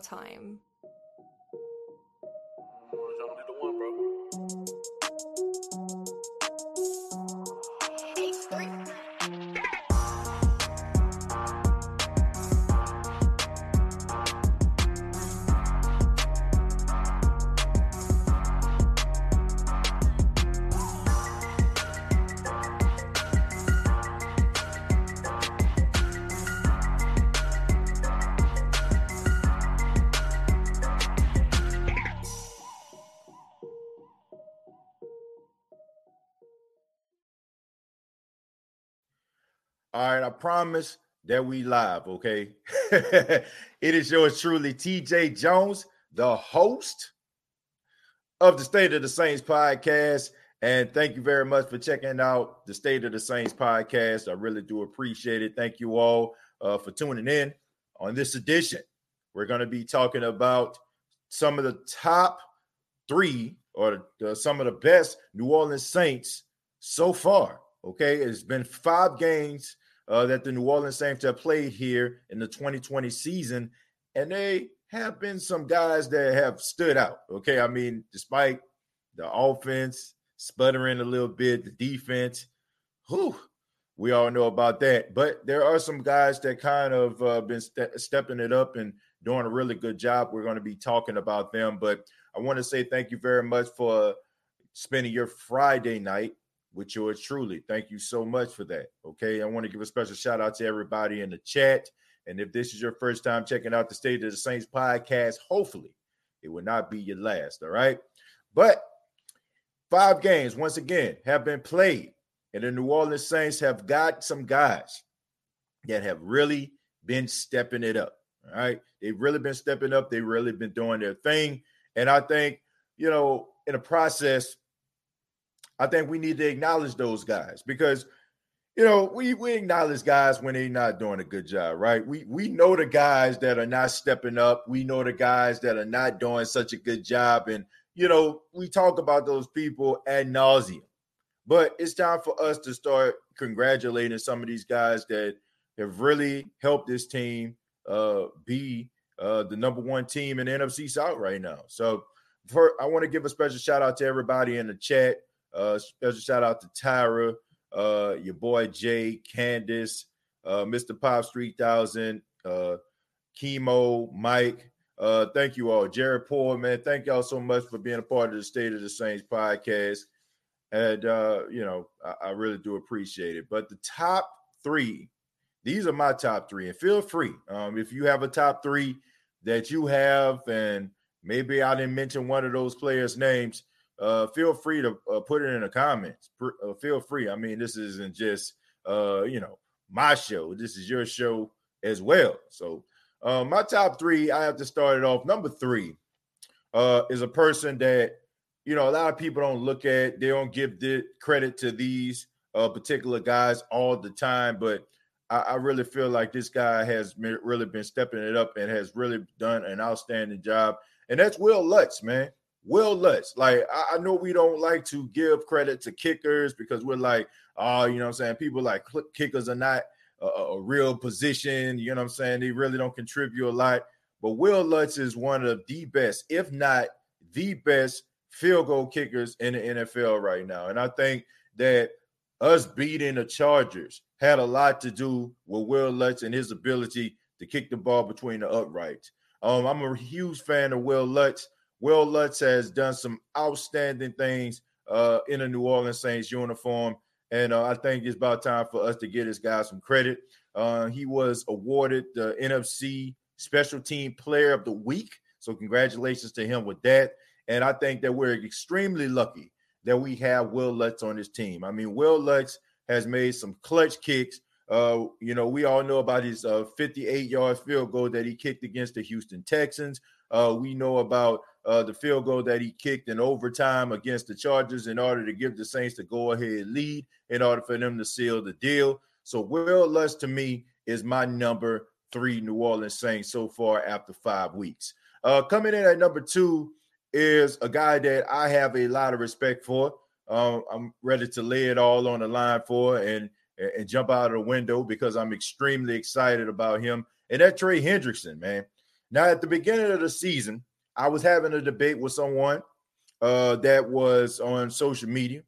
time. Promise that we live, okay? it is yours truly, TJ Jones, the host of the State of the Saints podcast. And thank you very much for checking out the State of the Saints podcast. I really do appreciate it. Thank you all uh, for tuning in on this edition. We're going to be talking about some of the top three or the, some of the best New Orleans Saints so far. Okay, it's been five games uh, that the New Orleans Saints have played here in the 2020 season, and they have been some guys that have stood out. Okay, I mean, despite the offense sputtering a little bit, the defense, whew, we all know about that. But there are some guys that kind of uh, been st- stepping it up and doing a really good job. We're going to be talking about them, but I want to say thank you very much for spending your Friday night with yours truly. Thank you so much for that. Okay. I want to give a special shout out to everybody in the chat. And if this is your first time checking out the State of the Saints podcast, hopefully it will not be your last. All right. But five games, once again, have been played. And the New Orleans Saints have got some guys that have really been stepping it up. All right. They've really been stepping up. They've really been doing their thing. And I think, you know, in the process, I think we need to acknowledge those guys because you know we we acknowledge guys when they're not doing a good job, right? We we know the guys that are not stepping up. We know the guys that are not doing such a good job, and you know we talk about those people ad nauseum. But it's time for us to start congratulating some of these guys that have really helped this team uh, be uh, the number one team in NFC South right now. So, for, I want to give a special shout out to everybody in the chat. Uh, special shout out to Tyra, uh, your boy Jay, Candace, uh, Mr. Pops 3000, uh, Chemo, Mike. Uh, thank you all. Jared Poor, man. Thank y'all so much for being a part of the State of the Saints podcast. And, uh, you know, I, I really do appreciate it. But the top three, these are my top three. And feel free um, if you have a top three that you have, and maybe I didn't mention one of those players' names uh, feel free to uh, put it in the comments. Uh, feel free. I mean, this isn't just uh, you know my show. This is your show as well. So uh, my top three, I have to start it off. Number three uh, is a person that you know a lot of people don't look at. They don't give the credit to these uh, particular guys all the time, but I, I really feel like this guy has really been stepping it up and has really done an outstanding job. And that's Will Lutz, man. Will Lutz. Like, I, I, know we don't like to give credit to kickers because we're like, oh, you know what I'm saying? People like kickers are not a, a, real position. You know what I'm saying? They really don't contribute a lot. But Will Lutz is one of the best, if not the best, field goal kickers in the NFL right now. And I think that us beating the Chargers had a lot to do with Will Lutz and his ability to kick the ball between the uprights. Um, I'm a huge fan of Will Lutz. Will Lutz has done some outstanding things uh, in a New Orleans Saints uniform. And uh, I think it's about time for us to get this guy some credit. Uh, he was awarded the NFC Special Team Player of the Week. So, congratulations to him with that. And I think that we're extremely lucky that we have Will Lutz on this team. I mean, Will Lutz has made some clutch kicks. Uh, you know, we all know about his 58 uh, yard field goal that he kicked against the Houston Texans. Uh, we know about uh, the field goal that he kicked in overtime against the Chargers in order to give the Saints the go ahead lead in order for them to seal the deal. So, Will Lutz to me is my number three New Orleans Saints so far after five weeks. Uh, coming in at number two is a guy that I have a lot of respect for. Um, I'm ready to lay it all on the line for and and jump out of the window because I'm extremely excited about him. And that Trey Hendrickson, man. Now, at the beginning of the season, I was having a debate with someone uh, that was on social media,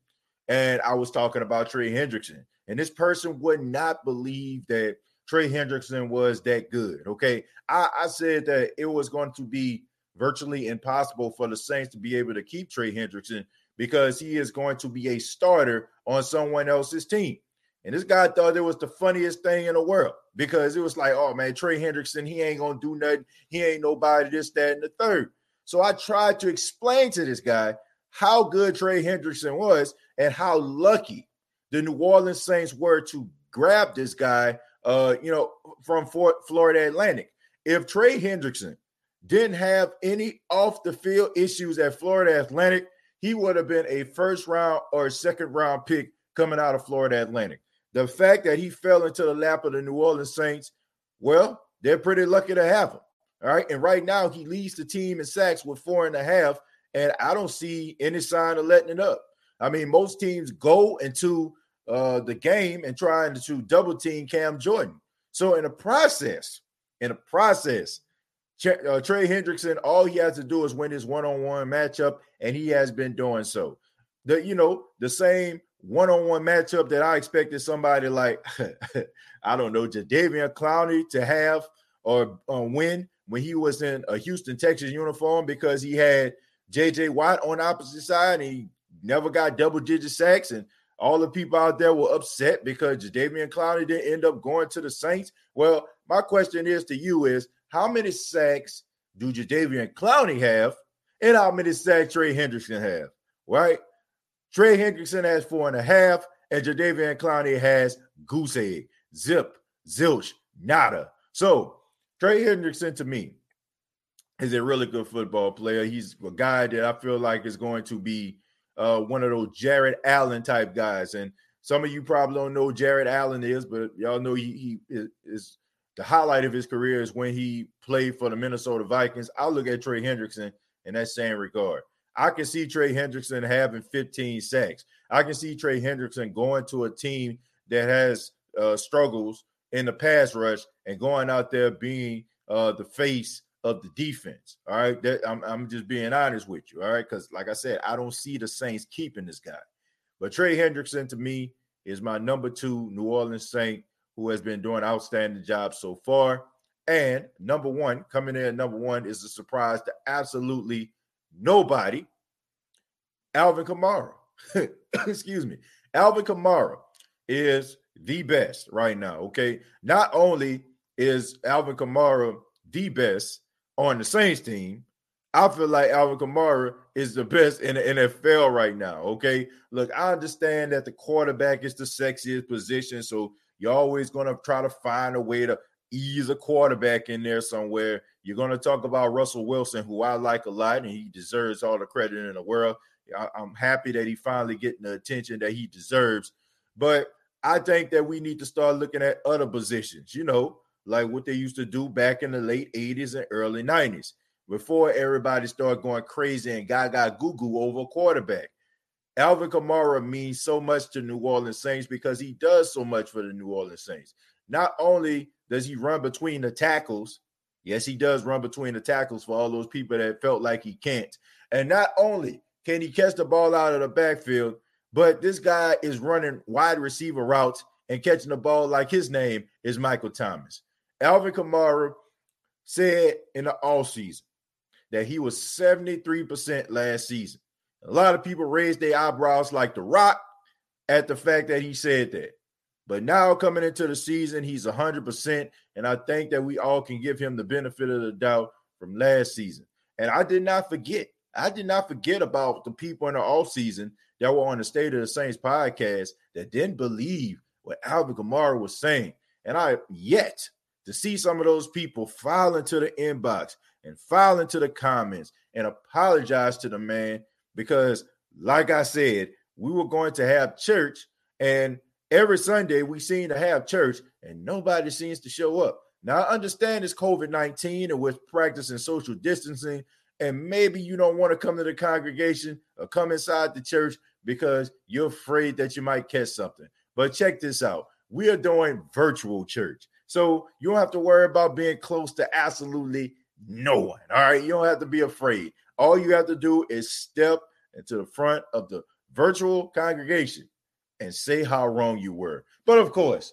and I was talking about Trey Hendrickson. And this person would not believe that Trey Hendrickson was that good. Okay. I, I said that it was going to be virtually impossible for the Saints to be able to keep Trey Hendrickson because he is going to be a starter on someone else's team. And this guy thought it was the funniest thing in the world because it was like, oh man, Trey Hendrickson, he ain't gonna do nothing. He ain't nobody, this, that, and the third. So I tried to explain to this guy how good Trey Hendrickson was and how lucky the New Orleans Saints were to grab this guy, uh, you know, from Fort Florida Atlantic. If Trey Hendrickson didn't have any off the field issues at Florida Atlantic, he would have been a first round or second round pick coming out of Florida Atlantic. The fact that he fell into the lap of the New Orleans Saints, well, they're pretty lucky to have him. All right. And right now, he leads the team in sacks with four and a half. And I don't see any sign of letting it up. I mean, most teams go into uh, the game and trying to double team Cam Jordan. So in the process, in the process, uh, Trey Hendrickson, all he has to do is win his one-on-one matchup, and he has been doing so. The you know the same one-on-one matchup that I expected somebody like I don't know Jadeveon Clowney to have or uh, win when he was in a Houston Texas uniform because he had J.J. Watt on opposite side and he never got double-digit sacks and all the people out there were upset because Jadeveon Clowney didn't end up going to the Saints. Well, my question is to you is how many sacks do Jadeveon Clowney have and how many sacks Trey Henderson have? Right? Trey Hendrickson has four and a half, and Jadeveon Clowney has goose egg, zip, zilch, nada. So Trey Hendrickson to me is a really good football player. He's a guy that I feel like is going to be uh, one of those Jared Allen type guys. And some of you probably don't know Jared Allen is, but y'all know he, he is the highlight of his career is when he played for the Minnesota Vikings. I look at Trey Hendrickson in that same regard. I can see Trey Hendrickson having 15 sacks. I can see Trey Hendrickson going to a team that has uh, struggles in the pass rush and going out there being uh, the face of the defense. All right. That, I'm, I'm just being honest with you. All right. Because, like I said, I don't see the Saints keeping this guy. But Trey Hendrickson to me is my number two New Orleans Saint who has been doing outstanding job so far. And number one, coming in number one is a surprise to absolutely nobody. Alvin Kamara. Excuse me. Alvin Kamara is the best right now. Okay. Not only is Alvin Kamara the best on the Saints team, I feel like Alvin Kamara is the best in the NFL right now. Okay. Look, I understand that the quarterback is the sexiest position. So you're always going to try to find a way to ease a quarterback in there somewhere. You're going to talk about Russell Wilson, who I like a lot, and he deserves all the credit in the world. I, am happy that he finally getting the attention that he deserves. But I think that we need to start looking at other positions, you know, like what they used to do back in the late 80s and early 90s before everybody started going crazy and gaga goo goo over quarterback. Alvin Kamara means so much to New Orleans Saints because he does so much for the New Orleans Saints. Not only does he run between the tackles, yes, he does run between the tackles for all those people that felt like he can't. And not only can he catch the ball out of the backfield, but this guy is running wide receiver routes and catching the ball like his name is Michael Thomas. Alvin Kamara said in the all season that he was 73% last season. A lot of people raised their eyebrows like The Rock at the fact that he said that. But now coming into the season, he's 100%. And I think that we all can give him the benefit of the doubt from last season. And I did not forget. I did not forget about the people in the off season that were on the State of the Saints podcast that didn't believe what Alvin Kamara was saying. And I yet to see some of those people file into the inbox and file into the comments and apologize to the man because, like I said, we were going to have church, and every Sunday we seem to have church, and nobody seems to show up. Now, I understand it's COVID 19 and we're practicing social distancing, and maybe you don't want to come to the congregation or come inside the church because you're afraid that you might catch something. But check this out we are doing virtual church. So you don't have to worry about being close to absolutely No one. All right. You don't have to be afraid. All you have to do is step into the front of the virtual congregation and say how wrong you were. But of course,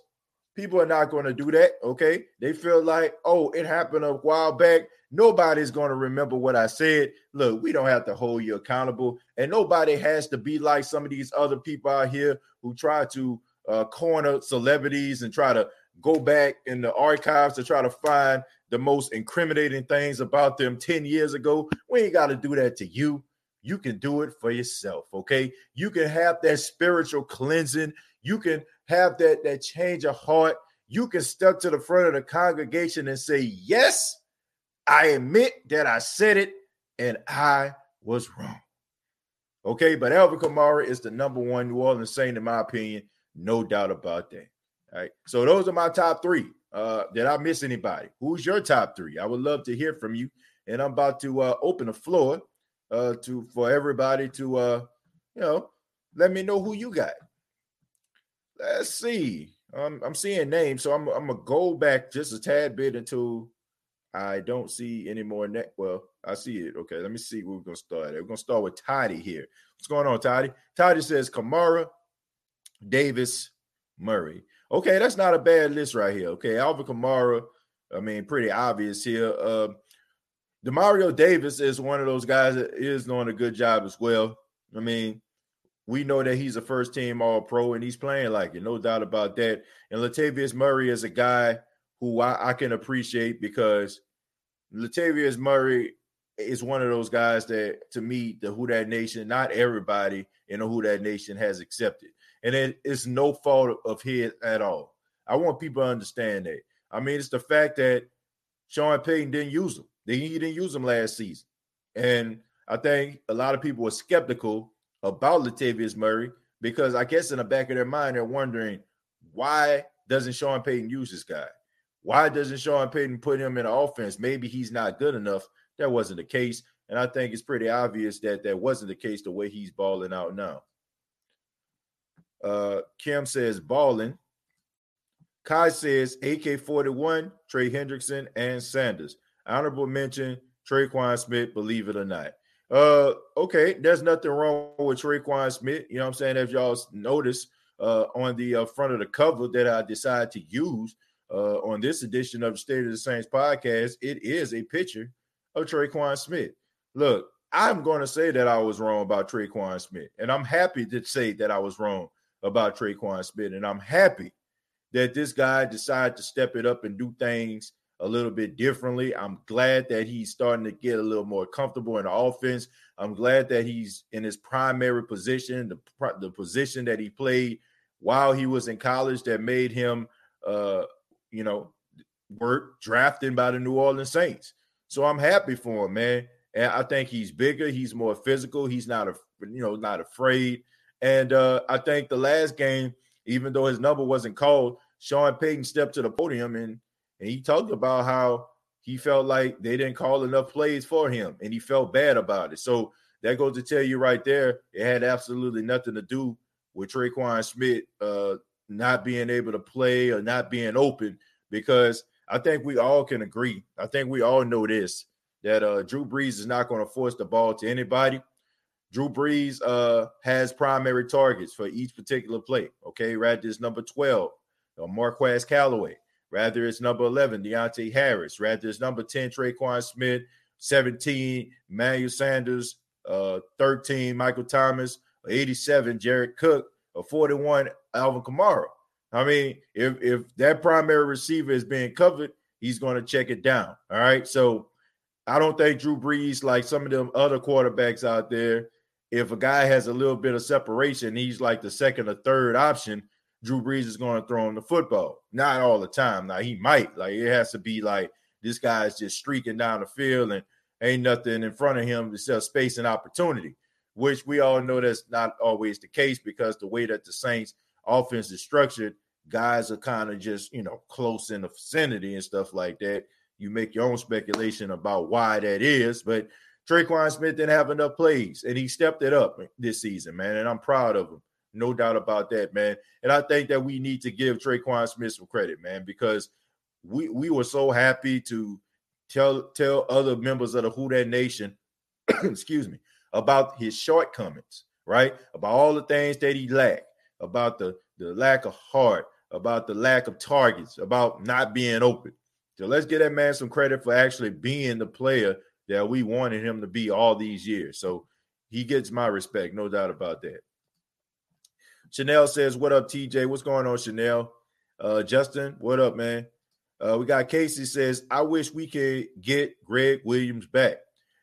people are not going to do that. Okay. They feel like, oh, it happened a while back. Nobody's going to remember what I said. Look, we don't have to hold you accountable. And nobody has to be like some of these other people out here who try to uh, corner celebrities and try to go back in the archives to try to find the most incriminating things about them 10 years ago. We ain't got to do that to you. You can do it for yourself, okay? You can have that spiritual cleansing. You can have that that change of heart. You can step to the front of the congregation and say, "Yes, I admit that I said it and I was wrong." Okay, but Alvin Kamara is the number one New Orleans Saint in my opinion, no doubt about that. All right, so those are my top three. Uh, did I miss anybody? Who's your top three? I would love to hear from you. And I'm about to uh, open the floor uh, to for everybody to uh, you know let me know who you got. Let's see. Um, I'm seeing names, so I'm, I'm gonna go back just a tad bit until I don't see any more. Ne- well, I see it. Okay, let me see where we're gonna start. We're gonna start with Toddy here. What's going on, Toddy? Toddy says Kamara, Davis, Murray. Okay, that's not a bad list right here. Okay, Alvin Kamara. I mean, pretty obvious here. Uh, Demario Davis is one of those guys that is doing a good job as well. I mean, we know that he's a first team All Pro and he's playing like it, no doubt about that. And Latavius Murray is a guy who I, I can appreciate because Latavius Murray is one of those guys that, to me, the Who Dat Nation, not everybody in the Who Dat Nation has accepted and it's no fault of his at all. I want people to understand that. I mean, it's the fact that Sean Payton didn't use him. He didn't use him last season, and I think a lot of people were skeptical about Latavius Murray because I guess in the back of their mind they're wondering why doesn't Sean Payton use this guy? Why doesn't Sean Payton put him in offense? Maybe he's not good enough. That wasn't the case, and I think it's pretty obvious that that wasn't the case the way he's balling out now. Uh, Kim says balling. Kai says AK 41, Trey Hendrickson, and Sanders. Honorable mention, Tre'Quan Smith, believe it or not. Uh, okay, there's nothing wrong with Tre'Quan Smith. You know what I'm saying? If y'all notice uh, on the uh, front of the cover that I decided to use uh, on this edition of the State of the Saints podcast, it is a picture of Tre'Quan Smith. Look, I'm going to say that I was wrong about Tre'Quan Smith, and I'm happy to say that I was wrong about Tre'Quan Smith. And I'm happy that this guy decided to step it up and do things a little bit differently. I'm glad that he's starting to get a little more comfortable in the offense. I'm glad that he's in his primary position, the, the position that he played while he was in college that made him, uh, you know, work drafted by the New Orleans Saints. So I'm happy for him, man. And I think he's bigger, he's more physical, he's not a you know not afraid. And uh, I think the last game, even though his number wasn't called, Sean Payton stepped to the podium and and he talked about how he felt like they didn't call enough plays for him and he felt bad about it. So that goes to tell you right there, it had absolutely nothing to do with Tre'Quan Smith uh, not being able to play or not being open because I think we all can agree. I think we all know this that uh, Drew Brees is not going to force the ball to anybody. Drew Brees uh, has primary targets for each particular play. Okay, rather it's number 12, uh, Marquez Callaway. Rather it's number 11, Deonte Harris. Rather it's number 10, Tre'Quan Smith. 17, Manuel Sanders. Uh, 13, Michael Thomas. 87, Jared Cook. Or 41, Alvin Kamara. I mean, if if that primary receiver is being covered, he's going to check it down. All right. So I don't think Drew Brees, like some of them other quarterbacks out there, if a guy has a little bit of separation, he's like the second or third option. Drew Brees is going to throw him the football. Not all the time. Now he might. Like it has to be like this guy's just streaking down the field and ain't nothing in front of him except space and opportunity, which we all know that's not always the case because the way that the Saints offense is structured, guys are kind of just, you know, close in the vicinity and stuff like that. You make your own speculation about why that is, but Tre'Quan Smith didn't have enough plays, and he stepped it up this season, man. And I'm proud of him. No doubt about that, man. And I think that we need to give Tre'Quan Smith some credit, man, because we we were so happy to tell tell other members of the Who Dat Nation, excuse me, about his shortcomings, right? About all the things that he lacked, about the the lack of heart, about the lack of targets, about not being open. So let's give that man some credit for actually being the player that we wanted him to be all these years. So he gets my respect, no doubt about that. Chanel says, What up, TJ? What's going on, Chanel? Uh, Justin, what up, man? Uh, we got Casey says, I wish we could get Gregg Williams back.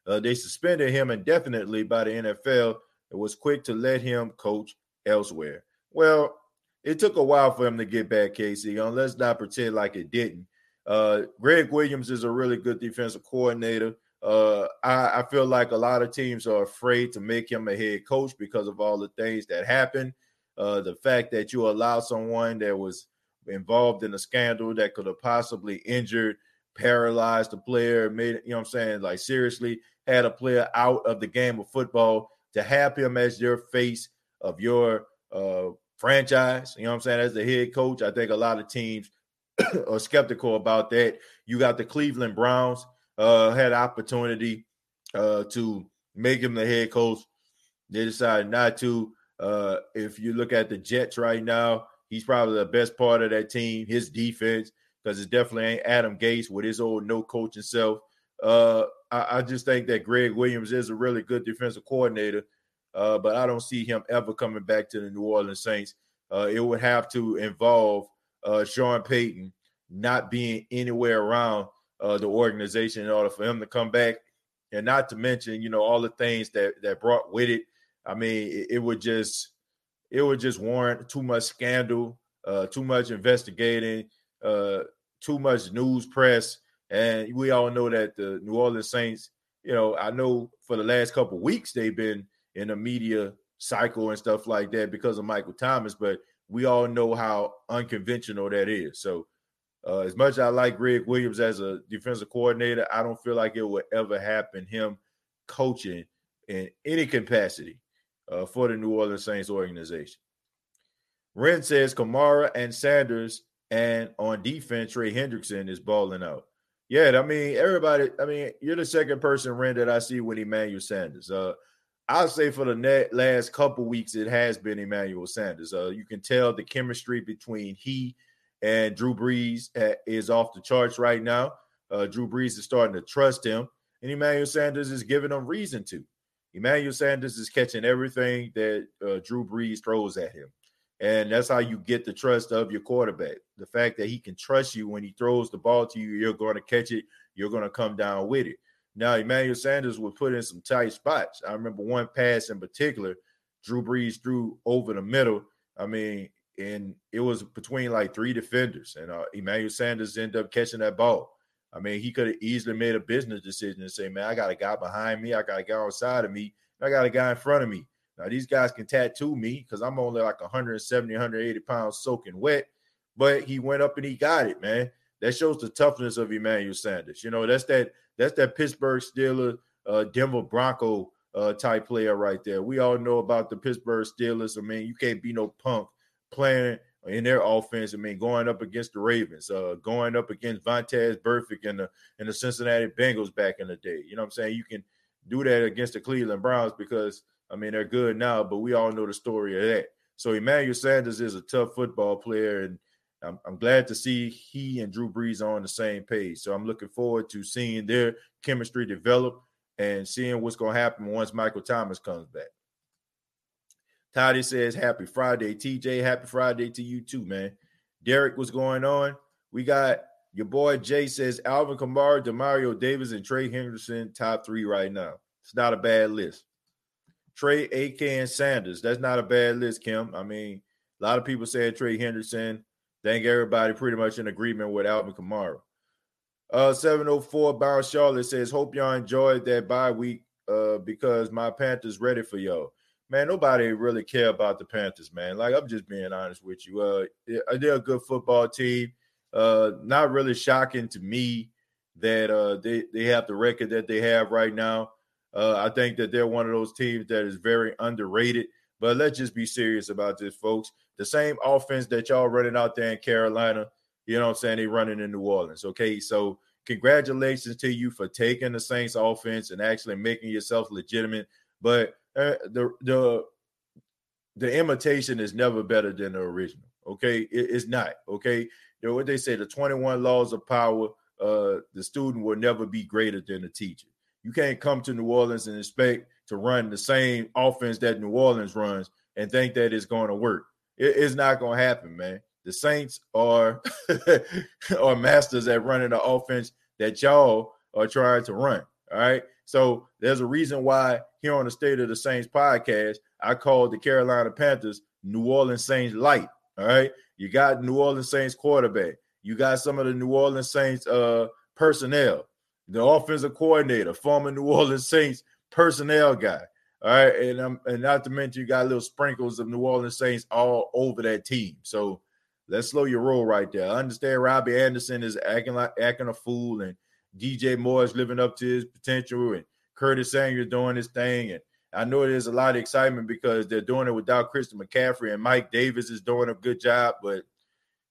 Uh, they suspended him indefinitely by the NFL and was quick to let him coach elsewhere. Well, it took a while for him to get back, Casey. Uh, let's not pretend like it didn't. Uh, Gregg Williams is a really good defensive coordinator. Uh, I, I, feel like a lot of teams are afraid to make him a head coach because of all the things that happened. Uh, the fact that you allow someone that was involved in a scandal that could have possibly injured, paralyzed the player, made you know what I'm saying, like seriously had a player out of the game of football to have him as your face of your uh, franchise, you know what I'm saying, as the head coach. I think a lot of teams are skeptical about that. You got the Cleveland Browns uh, had opportunity uh, to make him the head coach. They decided not to. Uh, if you look at the Jets right now, he's probably the best part of that team. His defense, because it definitely ain't Adam Gase with his old no coaching self. Uh, I, I, just think that Gregg Williams is a really good defensive coordinator, uh, but I don't see him ever coming back to the New Orleans Saints. Uh, it would have to involve uh, Sean Payton not being anywhere around uh, the organization in order for him to come back, and not to mention, you know, all the things that that brought with it. I mean, it, it would just it would just warrant too much scandal, uh, too much investigating, uh, too much news press, and we all know that the New Orleans Saints. You know, I know for the last couple weeks they've been in a media cycle and stuff like that because of Michael Thomas, but we all know how unconventional that is. So uh, as much as I like Gregg Williams as a defensive coordinator, I don't feel like it would ever happen him coaching in any capacity uh, for the New Orleans Saints organization. Ren says Kamara and Sanders, and on defense, Trey Hendrickson is balling out. Yeah, I mean, everybody, I mean, you're the second person, Ren, that I see with Emmanuel Sanders. Uh, I'll say for the net last couple weeks, it has been Emmanuel Sanders. Uh, you can tell the chemistry between he and Drew Brees is off the charts right now. Uh, Drew Brees is starting to trust him, and Emmanuel Sanders is giving him reason to. Emmanuel Sanders is catching everything that uh, Drew Brees throws at him. And that's how you get the trust of your quarterback. The fact that he can trust you when he throws the ball to you, you're going to catch it, you're going to come down with it. Now, Emmanuel Sanders was put in some tight spots. I remember one pass in particular, Drew Brees threw over the middle. I mean, and it was between like three defenders, and uh, Emmanuel Sanders ended up catching that ball. I mean, he could have easily made a business decision and say, "Man, I got a guy behind me, I got a guy on side of me, I got a guy in front of me." Now these guys can tattoo me because I'm only like 170, 180 pounds soaking wet, but he went up and he got it, man. That shows the toughness of Emmanuel Sanders. You know, that's that that's that Pittsburgh Steelers, uh, Denver Bronco uh, type player right there. We all know about the Pittsburgh Steelers. I mean, you can't be no punk playing in their offense. I mean, going up against the Ravens, uh, going up against Vontaze Burfict and the and the Cincinnati Bengals back in the day. You know what I'm saying? You can do that against the Cleveland Browns because I mean they're good now, but we all know the story of that. So Emmanuel Sanders is a tough football player, and I'm, I'm glad to see he and Drew Brees are on the same page. So I'm looking forward to seeing their chemistry develop and seeing what's going to happen once Michael Thomas comes back. Toddy says, Happy Friday. TJ, happy Friday to you too, man. Derek, what's going on? We got your boy Jay says Alvin Kamara, Demario Davis, and Trey Henderson, top three right now. It's not a bad list. Trey, AK, and Sanders. That's not a bad list, Kim. I mean, a lot of people said Trey Henderson. Think everybody pretty much in agreement with Alvin Kamara. Uh, 704 Byron Charlotte says, Hope y'all enjoyed that bye week uh, because my Panthers ready for y'all man, nobody really care about the Panthers, man. Like I'm just being honest with you. Uh, they're a good football team. Uh, not really shocking to me that uh they they have the record that they have right now. Uh, I think that they're one of those teams that is very underrated. But let's just be serious about this, folks. The same offense that y'all running out there in Carolina, you know what I'm saying? They running in New Orleans. Okay. So congratulations to you for taking the Saints offense and actually making yourself legitimate. But uh, the the the imitation is never better than the original. Okay, it, it's not. Okay, you know what they say: the twenty one laws of power. Uh, the student will never be greater than the teacher. You can't come to New Orleans and expect to run the same offense that New Orleans runs and think that it's going to work. It, it's not going to happen, man. The Saints are are masters at running the offense that y'all are trying to run. All right. So there's a reason why here on the State of the Saints podcast, I called the Carolina Panthers New Orleans Saints light. All right. You got New Orleans Saints quarterback. You got some of the New Orleans Saints uh, personnel, the offensive coordinator, former New Orleans Saints personnel guy. All right. And, um, and not to mention, you got little sprinkles of New Orleans Saints all over that team. So let's slow your roll right there. I understand Robbie Anderson is acting like acting a fool, and DJ Moore is living up to his potential, and Curtis Samuel doing his thing. And I know there's a lot of excitement because they're doing it without Christian McCaffrey, and Mike Davis is doing a good job. But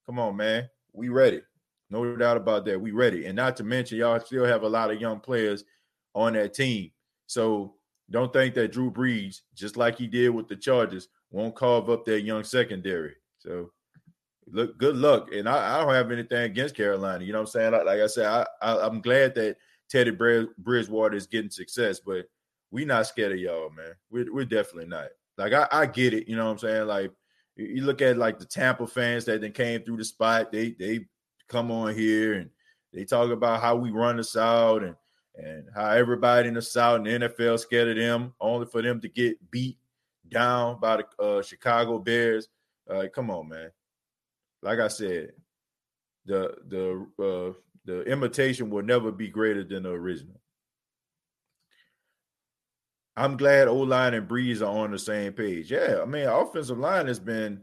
come on, man, we ready. No doubt about that. We ready. And not to mention, y'all still have a lot of young players on that team. So don't think that Drew Brees, just like he did with the Chargers, won't carve up that young secondary. So look, good luck. And I, I, don't have anything against Carolina. You know what I'm saying? Like, I said, I, I, am glad that Teddy Bridgewater is getting success, but we not scared of y'all, man. We're, we're definitely not. Like I, I get it. You know what I'm saying? Like you look at like the Tampa fans that then came through the spot. They they come on here and they talk about how we run the South and and how everybody in the South and the NFL scared of them, only for them to get beat down by the uh, Chicago Bears. Uh, come on, man like I said, the the uh, the imitation will never be greater than the original. I'm glad O line and Brees are on the same page. Yeah, I mean, offensive line has been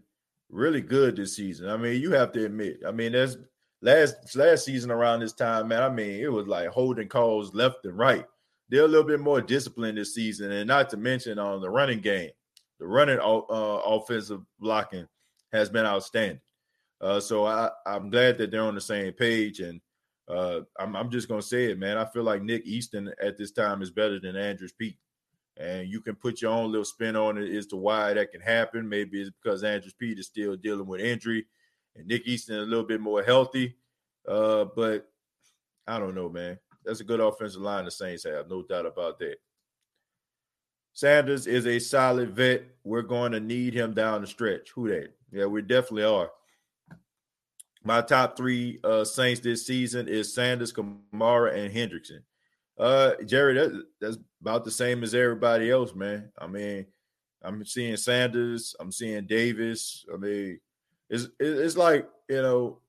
really good this season. I mean, you have to admit. I mean, there's last last season around this time, man. I mean, it was like holding calls left and right. They're a little bit more disciplined this season, and not to mention on the running game, the running uh, offensive blocking has been outstanding. Uh, so I, I'm glad that they're on the same page. And uh, I'm, I'm just going to say it, man. I feel like Nick Easton at this time is better than Andrus Peat. And you can put your own little spin on it as to why that can happen. Maybe it's because Andrus Peat is still dealing with injury and Nick Easton is a little bit more healthy. Uh, but I don't know, man. That's a good offensive line the Saints have, no doubt about that. Sanders is a solid vet. We're going to need him down the stretch. Who that? Yeah, we definitely are. My top three uh, Saints this season is Sanders, Kamara, and Hendrickson. Uh, Jerry, that, that's about the same as everybody else, man. I mean, I'm seeing Sanders, I'm seeing Davis. I mean, it's it's like you know,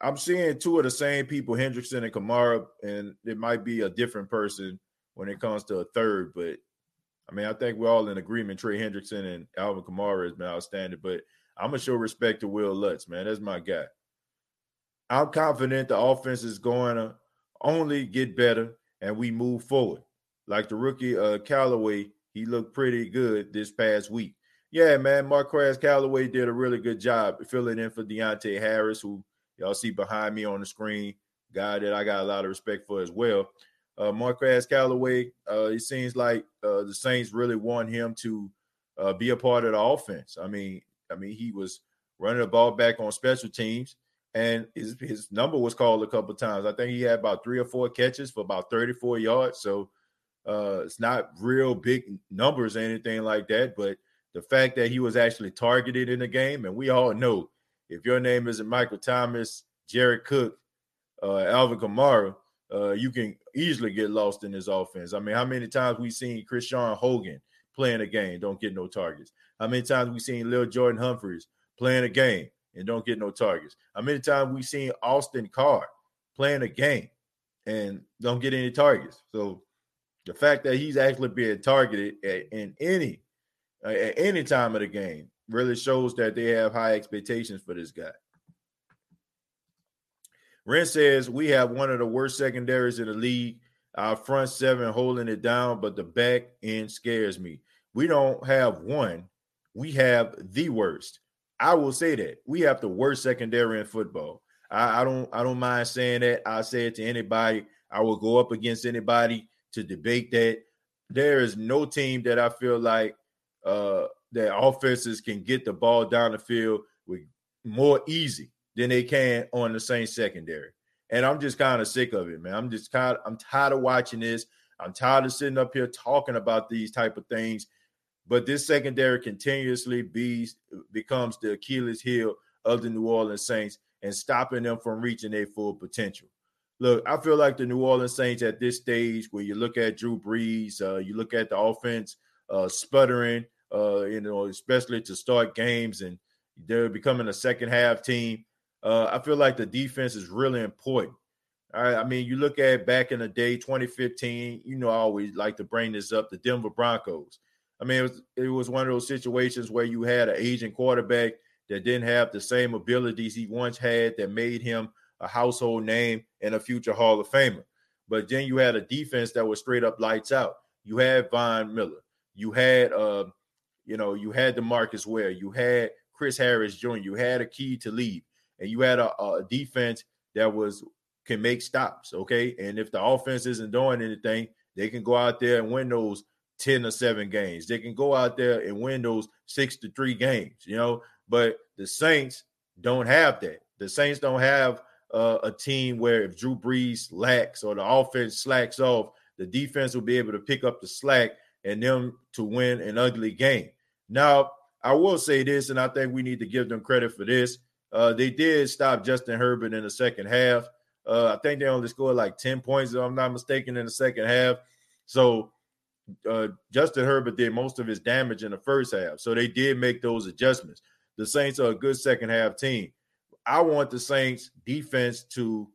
I'm seeing two of the same people, Hendrickson and Kamara, and it might be a different person when it comes to a third. But I mean, I think we're all in agreement. Trey Hendrickson and Alvin Kamara has been outstanding. But I'm gonna show respect to Will Lutz, man. That's my guy. I'm confident the offense is going to only get better and we move forward. Like the rookie uh Callaway, he looked pretty good this past week. Yeah, man, Marquez Callaway did a really good job filling in for Deonte Harris, who y'all see behind me on the screen, guy that I got a lot of respect for as well. Uh, Marquez Callaway, uh, it seems like uh, the Saints really want him to uh, be a part of the offense. I mean, I mean, he was running the ball back on special teams and his his number was called a couple times. I think he had about three or four catches for about 34 yards. So uh, it's not real big numbers or anything like that, but the fact that he was actually targeted in the game, and we all know if your name isn't Michael Thomas, Jared Cook, uh, Alvin Kamara, uh, you can easily get lost in this offense. I mean, how many times we seen Krishawn Hogan playing a game, don't get no targets? How many times we seen Lil Jordan Humphreys playing a game, and don't get no targets. How many times we seen Austin Carr playing a game and don't get any targets? So the fact that he's actually being targeted at, in any uh, at any time of the game really shows that they have high expectations for this guy. Ren says we have one of the worst secondaries in the league. Our front seven holding it down, but the back end scares me. We don't have one, we have the worst. I will say that we have the worst secondary in football. I, I don't I don't mind saying that. I say it to anybody. I will go up against anybody to debate that. There is no team that I feel like uh that offenses can get the ball down the field with more easy than they can on the same secondary. And I'm just kind of sick of it, man. I'm just kind of I'm tired of watching this. I'm tired of sitting up here talking about these type of things. But this secondary continuously be, becomes the Achilles heel of the New Orleans Saints and stopping them from reaching their full potential. Look, I feel like the New Orleans Saints at this stage, where you look at Drew Brees, uh, you look at the offense uh, sputtering, uh, you know, especially to start games, and they're becoming a second half team. Uh, I feel like the defense is really important. I mean, you look at back in the day, 2015, you know, I always like to bring this up the Denver Broncos. I mean, it was, it was one of those situations where you had an aging quarterback that didn't have the same abilities he once had that made him a household name and a future Hall of Famer. But then you had a defense that was straight up lights out. You had Von Miller. You had, uh, you know, you had the DeMarcus Ware. You had Chris Harris Jr. You had Aqib Talib, and you had a, a defense that was can make stops. Okay, and if the offense isn't doing anything, they can go out there and win those 10 or 7 games. They can go out there and win those 6 to 3 games, you know. But the Saints don't have that. The Saints don't have uh, a team where if Drew Brees lacks or the offense slacks off, the defense will be able to pick up the slack and them to win an ugly game. Now, I will say this, and I think we need to give them credit for this. Uh, they did stop Justin Herbert in the second half. Uh, I think they only scored like 10 points, if I'm not mistaken, in the second half. So uh, Justin Herbert did most of his damage in the first half. So they did make those adjustments. The Saints are a good second half team. I want the Saints defense to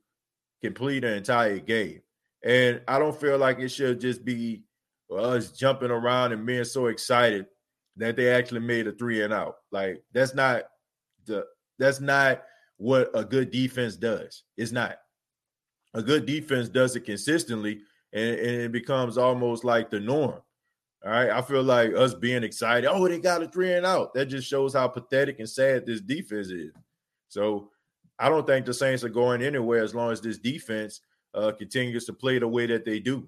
complete an entire game. And I don't feel like it should just be us jumping around and being so excited that they actually made a three and out. Like that's not the that's not what a good defense does. It's not. A good defense does it consistently and, and it becomes almost like the norm. All right. I feel like us being excited, oh, they got a three and out. That just shows how pathetic and sad this defense is. So I don't think the Saints are going anywhere as long as this defense uh, continues to play the way that they do.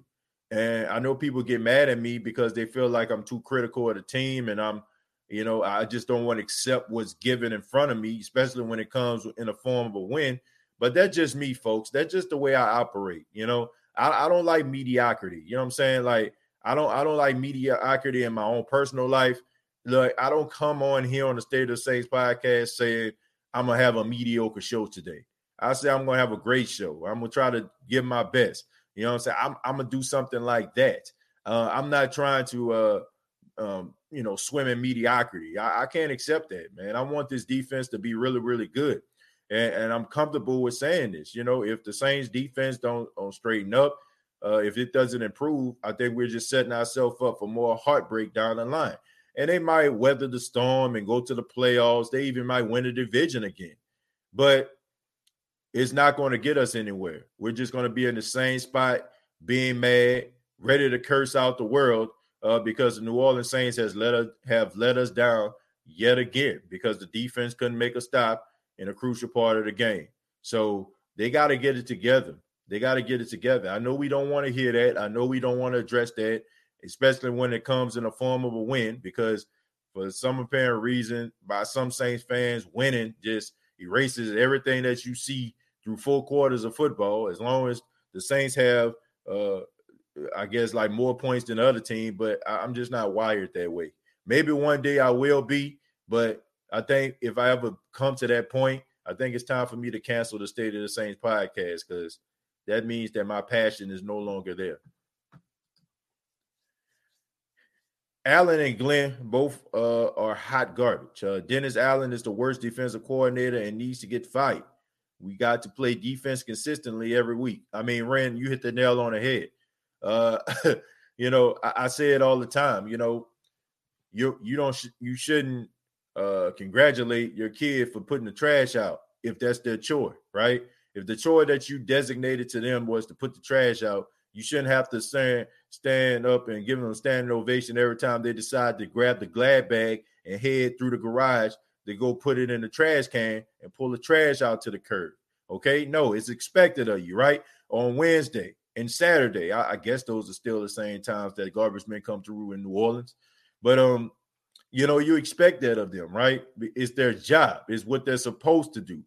And I know people get mad at me because they feel like I'm too critical of the team and I'm, you know, I just don't want to accept what's given in front of me, especially when it comes in the form of a win. But that's just me, folks. That's just the way I operate. You know, I, I don't like mediocrity. You know what I'm saying? Like I don't I don't like mediocrity in my own personal life. Look, I don't come on here on the State of the Saints podcast saying I'm gonna have a mediocre show today. I say I'm gonna have a great show. I'm gonna try to give my best. You know what I'm saying? I'm, I'm gonna do something like that. Uh, I'm not trying to uh, um, you know swim in mediocrity. I, I, can't accept that, man. I want this defense to be really, really good and, and, I'm comfortable with saying this. You know, if the Saints defense don't, don't straighten up, uh, if it doesn't improve, I think we're just setting ourselves up for more heartbreak down the line. And they might weather the storm and go to the playoffs. They even might win a division again. But it's not going to get us anywhere. We're just going to be in the same spot, being mad, ready to curse out the world uh, because the New Orleans Saints has let us have let us down yet again because the defense couldn't make a stop in a crucial part of the game. So they got to get it together. They got to get it together. I know we don't want to hear that. I know we don't want to address that, especially when it comes in the form of a win, because for some apparent reason, by some Saints fans, winning just erases everything that you see through four quarters of football. As long as the Saints have, uh, I guess, like more points than the other team, but I'm just not wired that way. Maybe one day I will be, but I think if I ever come to that point, I think it's time for me to cancel the State of the Saints podcast because that means that my passion is no longer there. Allen and Glenn both uh, are hot garbage. Uh, Dennis Allen is the worst defensive coordinator and needs to get fired. We got to play defense consistently every week. I mean, Ren, you hit the nail on the head. Uh, you know, I, I, say it all the time. You know, you you don't sh- you shouldn't uh, congratulate your kid for putting the trash out if that's their chore, right? If the chore that you designated to them was to put the trash out, you shouldn't have to stand stand up and give them a standing ovation every time they decide to grab the glad bag and head through the garage. to go put it in the trash can and pull the trash out to the curb. Okay, no, it's expected of you, right? On Wednesday and Saturday, I, I guess those are still the same times that garbage men come through in New Orleans. But um, you know, you expect that of them, right? It's their job, it's what they're supposed to do.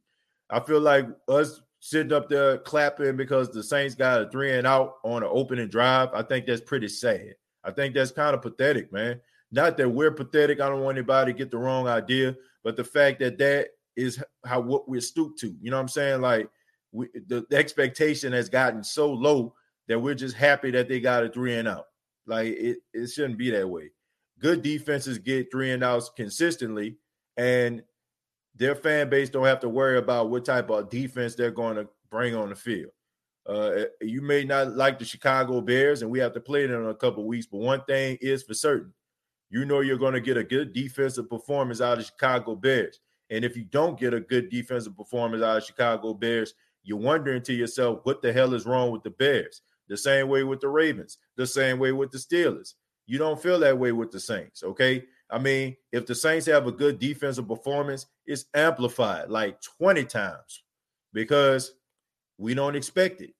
I feel like us sitting up there clapping because the Saints got a three and out on an opening drive. I think that's pretty sad. I think that's kind of pathetic, man. Not that we're pathetic. I don't want anybody to get the wrong idea, but the fact that that is how what we're stooped to. You know what I'm saying? Like we, the, the expectation has gotten so low that we're just happy that they got a three and out. Like it, it shouldn't be that way. Good defenses get three and outs consistently, and their fan base don't have to worry about what type of defense they're going to bring on the field. Uh, you may not like the Chicago Bears, and we have to play them in a couple weeks. But one thing is for certain: you know you're going to get a good defensive performance out of Chicago Bears. And if you don't get a good defensive performance out of Chicago Bears, you're wondering to yourself, what the hell is wrong with the Bears? The same way with the Ravens, the same way with the Steelers. You don't feel that way with the Saints, okay? I mean, if the Saints have a good defensive performance, it's amplified like 20 times because we don't expect it.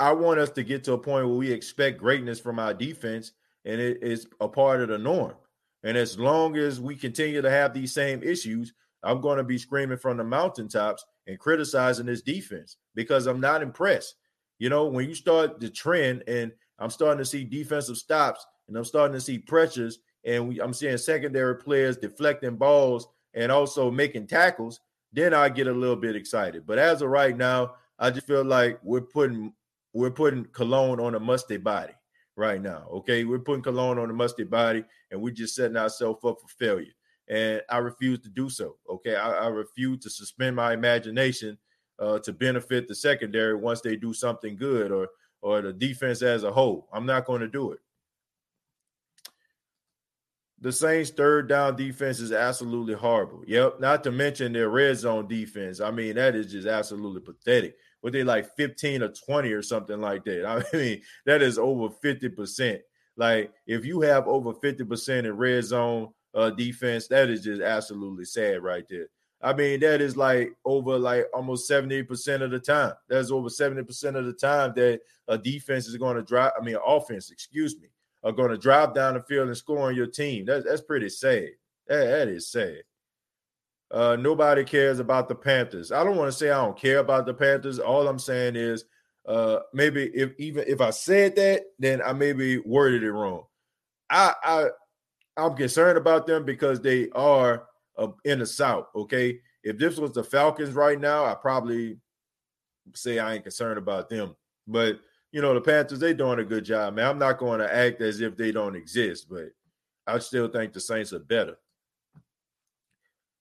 I want us to get to a point where we expect greatness from our defense and it is a part of the norm. And as long as we continue to have these same issues, I'm going to be screaming from the mountaintops and criticizing this defense because I'm not impressed. You know, when you start the trend and I'm starting to see defensive stops and I'm starting to see pressures and we, I'm seeing secondary players deflecting balls and also making tackles, then I get a little bit excited. But as of right now, I just feel like we're putting we're putting cologne on a musty body right now. Okay, we're putting cologne on a musty body, and we're just setting ourselves up for failure. And I refuse to do so. Okay, I, I refuse to suspend my imagination uh, to benefit the secondary once they do something good or or the defense as a whole. I'm not going to do it. The Saints' third down defense is absolutely horrible. Yep, not to mention their red zone defense. I mean, that is just absolutely pathetic what they like 15 or 20 or something like that. I mean, that is over 50%. Like if you have over 50% in red zone uh, defense, that is just absolutely sad right there. I mean, that is like over like almost 70% of the time. That's over 70% of the time that a defense is going to drive, I mean, offense, excuse me, are going to drive down the field and score on your team. That, that's pretty sad. That, that is sad. Uh, nobody cares about the Panthers. I don't want to say I don't care about the Panthers. All I'm saying is uh, maybe if even if I said that, then I maybe worded it wrong. I I I'm concerned about them because they are uh, in the South. Okay, if this was the Falcons right now, I probably say I ain't concerned about them. But you know, the Panthers they doing a good job, man. I'm not going to act as if they don't exist, but I still think the Saints are better.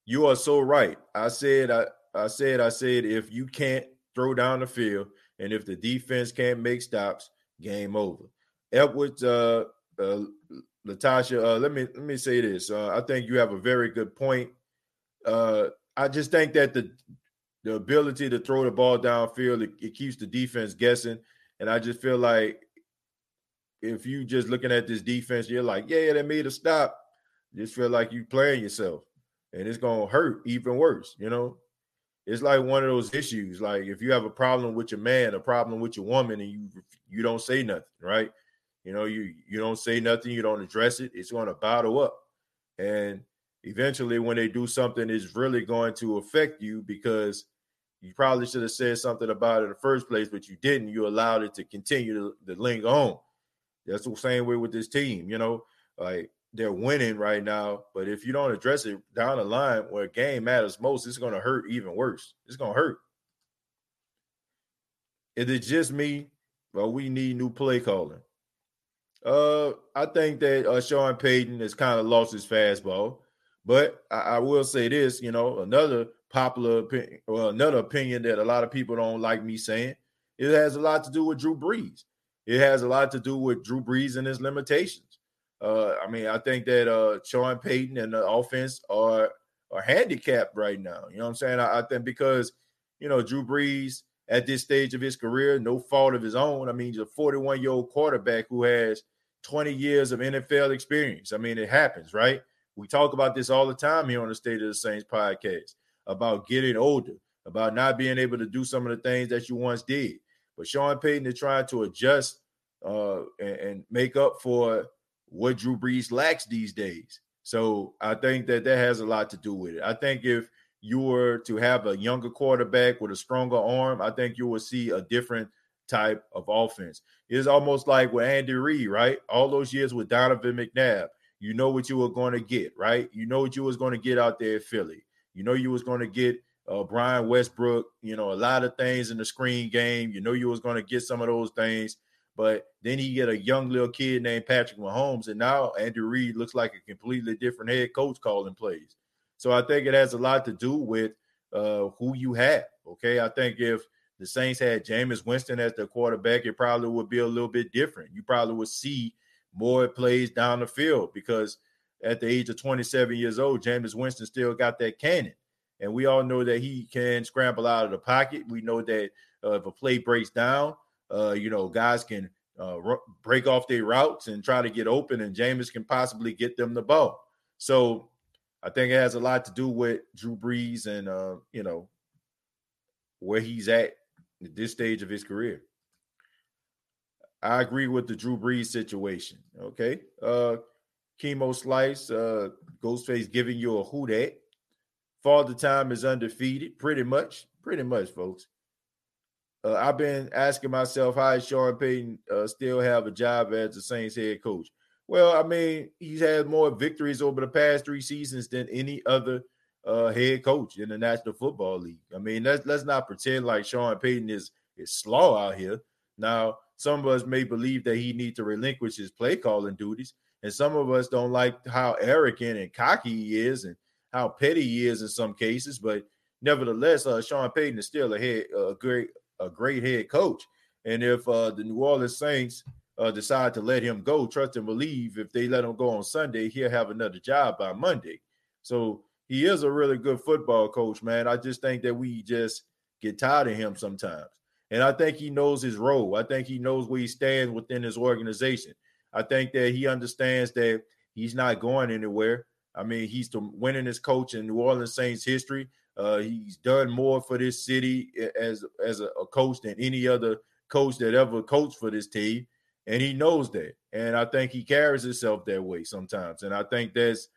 You are so right. I said, I, I said, I said, if you can't throw down the field and if the defense can't make stops, game over. Edwards, uh, uh, Latasha, uh, let me let me say this. Uh, I think you have a very good point. Uh, I just think that the the ability to throw the ball downfield it, it keeps the defense guessing, and I just feel like if you just looking at this defense, you're like, yeah, they made a stop. Just feel like you playing yourself and it's gonna hurt even worse. You know, it's like one of those issues. Like if you have a problem with your man, a problem with your woman, and you you don't say nothing, right? You know, you you don't say nothing, you don't address it. It's gonna bottle up, and eventually, when they do something, it's really going to affect you because you probably should have said something about it in the first place, but you didn't. You allowed it to continue to, to linger on. That's the same way with this team. You know, like they're winning right now. But if you don't address it down the line where game matters most, it's going to hurt even worse. It's going to hurt. Is it just me? Well, we need new play calling. Uh, I think that uh, Sean Payton has kind of lost his fastball, but I, I, will say this: you know, another popular opinion, well, another opinion that a lot of people don't like me saying, it has a lot to do with Drew Brees. It has a lot to do with Drew Brees and his limitations. Uh, I mean, I think that uh, Sean Payton and the offense are are handicapped right now. You know what I'm saying? I, I think because you know Drew Brees at this stage of his career, no fault of his own. I mean, he's a 41 year old quarterback who has 20 years of NFL experience. I mean, it happens, right? We talk about this all the time here on the State of the Saints podcast about getting older, about not being able to do some of the things that you once did. But Sean Payton is trying to adjust uh, and, and make up for what Drew Brees lacks these days. So I think that that has a lot to do with it. I think if you were to have a younger quarterback with a stronger arm, I think you will see a different type of offense. It's almost like with Andy Reid, right? All those years with Donovan McNabb, you know what you were going to get, right? You know what you was going to get out there at Philly. You know you was going to get uh, Brian Westbrook, you know, a lot of things in the screen game. You know you was going to get some of those things. But then he get a young little kid named Patrick Mahomes, and now Andy Reid looks like a completely different head coach calling plays. So I think it has a lot to do with uh, who you have. Okay, I think if the Saints had Jameis Winston as the quarterback, it probably would be a little bit different. You probably would see more plays down the field because at the age of 27 years old, Jameis Winston still got that cannon. And we all know that he can scramble out of the pocket. We know that uh, if a play breaks down, uh, you know, guys can uh, r- break off their routes and try to get open, and Jameis can possibly get them the ball. So I think it has a lot to do with Drew Brees and, uh, you know, where he's at at this stage of his career. I agree with the Drew Brees situation. Okay. Uh chemo slice, uh Ghostface giving you a who that. Father time is undefeated, pretty much. Pretty much, folks. Uh, I've been asking myself how is Sean Payton uh, still have a job as the Saints head coach? Well, I mean, he's had more victories over the past three seasons than any other uh, head coach in the National Football League. I mean, let's let's not pretend like Sean Payton is is slaw out here. Now, some of us may believe that he needs to relinquish his play calling duties, and some of us don't like how arrogant and cocky he is, and how petty he is in some cases. But nevertheless, uh, Sean Payton is still a head a great a great head coach. And if uh, the New Orleans Saints uh, decide to let him go, trust and believe if they let him go on Sunday, he'll have another job by Monday. So he is a really good football coach, man. I just think that we just get tired of him sometimes. And I think he knows his role. I think he knows where he stands within his organization. I think that he understands that he's not going anywhere. I mean, he's the winningest coach in New Orleans Saints history. Uh, he's done more for this city as as a, a, coach than any other coach that ever coached for this team, and he knows that. And I think he carries himself that way sometimes. And I think that's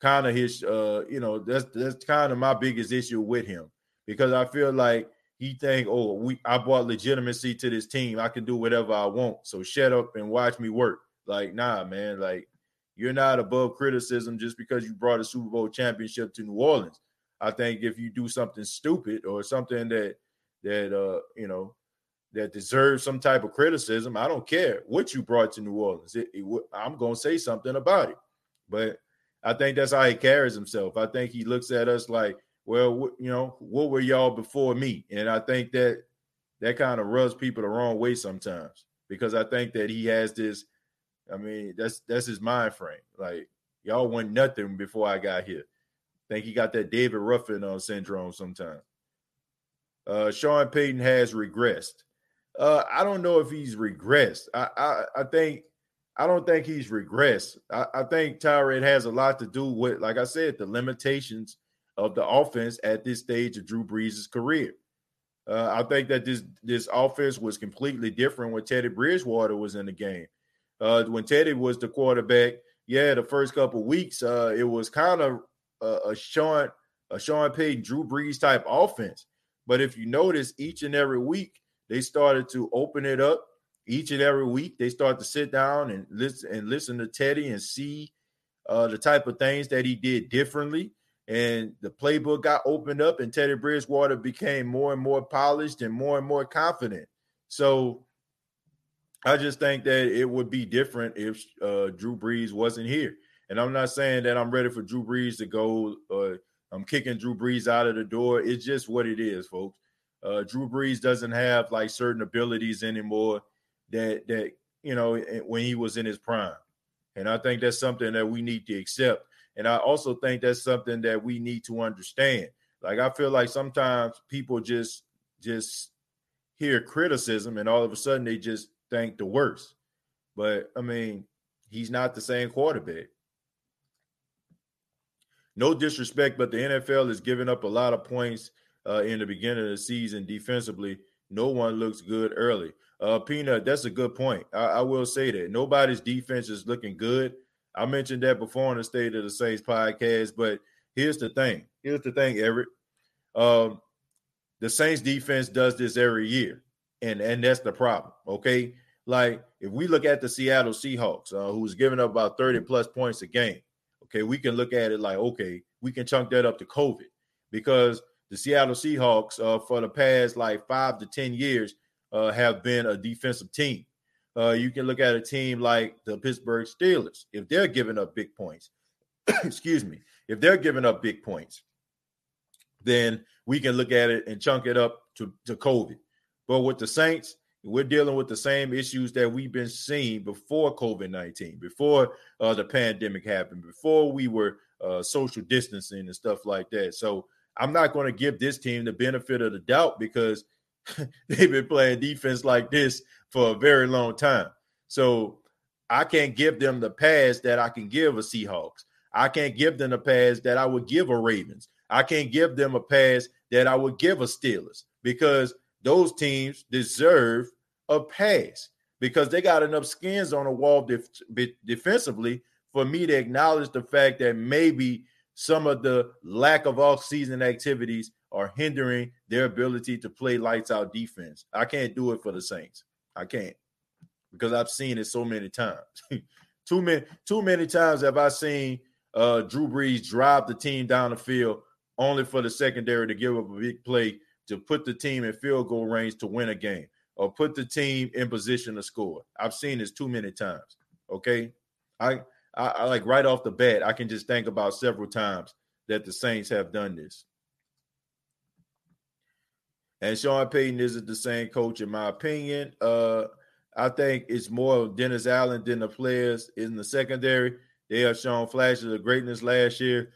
kind of his uh you know that's that's kind of my biggest issue with him because I feel like he think oh we I brought legitimacy to this team. I can do whatever I want. So shut up and watch me work. Like nah man. Like you're not above criticism just because you brought a Super Bowl championship to New Orleans. I think if you do something stupid or something that that uh you know that deserves some type of criticism I don't care what you brought to New Orleans. It, it, I'm to say something about it. But I think that's how he carries himself. I think he looks at us like, well, you know, what were y'all before me? And I think that that kind of rubs people the wrong way sometimes because I think that he has this. I mean, that's that's his mind frame. Like y'all want nothing before I got here. Think he got that David Ruffin uh, syndrome sometimes. Uh, Sean Payton has regressed. Uh, I don't know if he's regressed. I, I I think I don't think he's regressed. I, I think Tyrod has a lot to do with, like I said, the limitations of the offense at this stage of Drew Brees' career. Uh, I think that this this offense was completely different when Teddy Bridgewater was in the game. Uh, when Teddy was the quarterback, yeah, the first couple weeks, uh, it was kind of a, a Sean a Sean Payton, Drew Brees type offense. But if you notice, each and every week they started to open it up each and every week they start to sit down and listen and listen to Teddy and see uh, the type of things that he did differently. And the playbook got opened up, and Teddy Bridgewater became more and more polished and more and more confident. So I just think that it would be different if uh, Drew Brees wasn't here. And I'm not saying that I'm ready for Drew Brees to go. Uh, I'm kicking Drew Brees out of the door. It's just what it is, folks. Uh, Drew Brees doesn't have like certain abilities anymore that that you know when he was in his prime. And I think that's something that we need to accept. And I also think that's something that we need to understand. Like I feel like sometimes people just just hear criticism and all of a sudden they just think the worst. But I mean, he's not the same quarterback. No disrespect, but the NFL is giving up a lot of points uh, in the beginning of the season defensively. No one looks good early. Uh, Peanut, that's a good point. I, I, will say that nobody's defense is looking good. I mentioned that before on the State of the Saints podcast, but here's the thing. Here's the thing, Eric. Um, the Saints defense does this every year, and and that's the problem. Okay, like if we look at the Seattle Seahawks, uh, who's giving up about 30 plus points a game, okay, we can look at it like, okay, we can chunk that up to COVID because the Seattle Seahawks, uh, for the past like five to 10 years, uh, have been a defensive team. Uh, you can look at a team like the Pittsburgh Steelers. If they're giving up big points, excuse me, if they're giving up big points, then we can look at it and chunk it up to, to COVID. But with the Saints, we're dealing with the same issues that we've been seeing before COVID 19, before uh, the pandemic happened, before we were uh, social distancing and stuff like that. So I'm not going to give this team the benefit of the doubt because they've been playing defense like this for a very long time. So I can't give them the pass that I can give a Seahawks. I can't give them the pass that I would give a Ravens. I can't give them a pass that I would give a Steelers because those teams deserve a pass because they got enough skins on the wall def- defensively for me to acknowledge the fact that maybe some of the lack of off-season activities are hindering their ability to play lights out defense. I can't do it for the Saints. I can't because I've seen it so many times. too many, too many times have I seen uh, Drew Brees drive the team down the field only for the secondary to give up a big play to put the team in field goal range to win a game or put the team in position to score. I've seen this too many times. Okay. I, I, I like right off the bat, I can just think about several times that the Saints have done this. And Sean Payton isn't the same coach, in my opinion. Uh, I think it's more of Dennis Allen than the players in the secondary. They have shown flashes of greatness last year.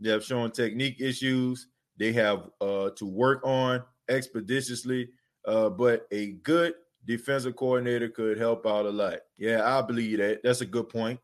They have shown technique issues they have uh, to work on expeditiously. Uh, but a good defensive coordinator could help out a lot. Yeah, I believe that. That's a good point.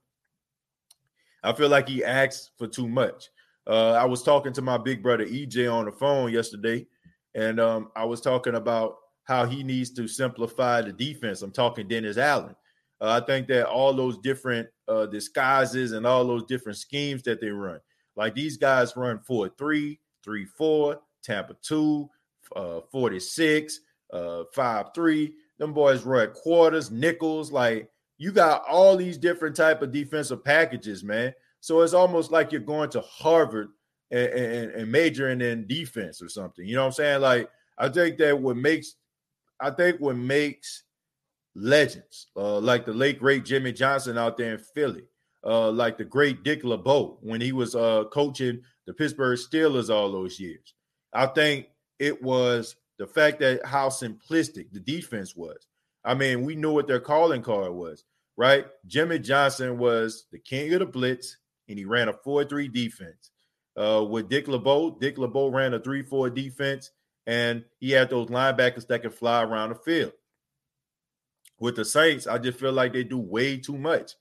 I feel like he asks for too much. Uh, I was talking to my big brother EJ on the phone yesterday, and um, I was talking about how he needs to simplify the defense. I'm talking Dennis Allen. Uh, I think that all those different uh, disguises and all those different schemes that they run, like these guys run 4 3, 3 4, Tampa 2, uh, 46, uh, 5 3. Them boys run quarters, nickels. Like you got all these different type of defensive packages, man. So it's almost like you're going to Harvard and, and, and majoring in defense or something. You know what I'm saying? Like I think that what makes I think what makes legends uh, like the late great Jimmy Johnson out there in Philly, uh, like the great Dick LeBeau when he was uh, coaching the Pittsburgh Steelers all those years. I think it was the fact that how simplistic the defense was. I mean, we knew what their calling card was, right? Jimmy Johnson was the king of the blitz, and he ran a 4-3 defense. Uh, with Dick LeBeau, Dick LeBeau ran a 3-4 defense, and he had those linebackers that could fly around the field. With the Saints, I just feel like they do way too much.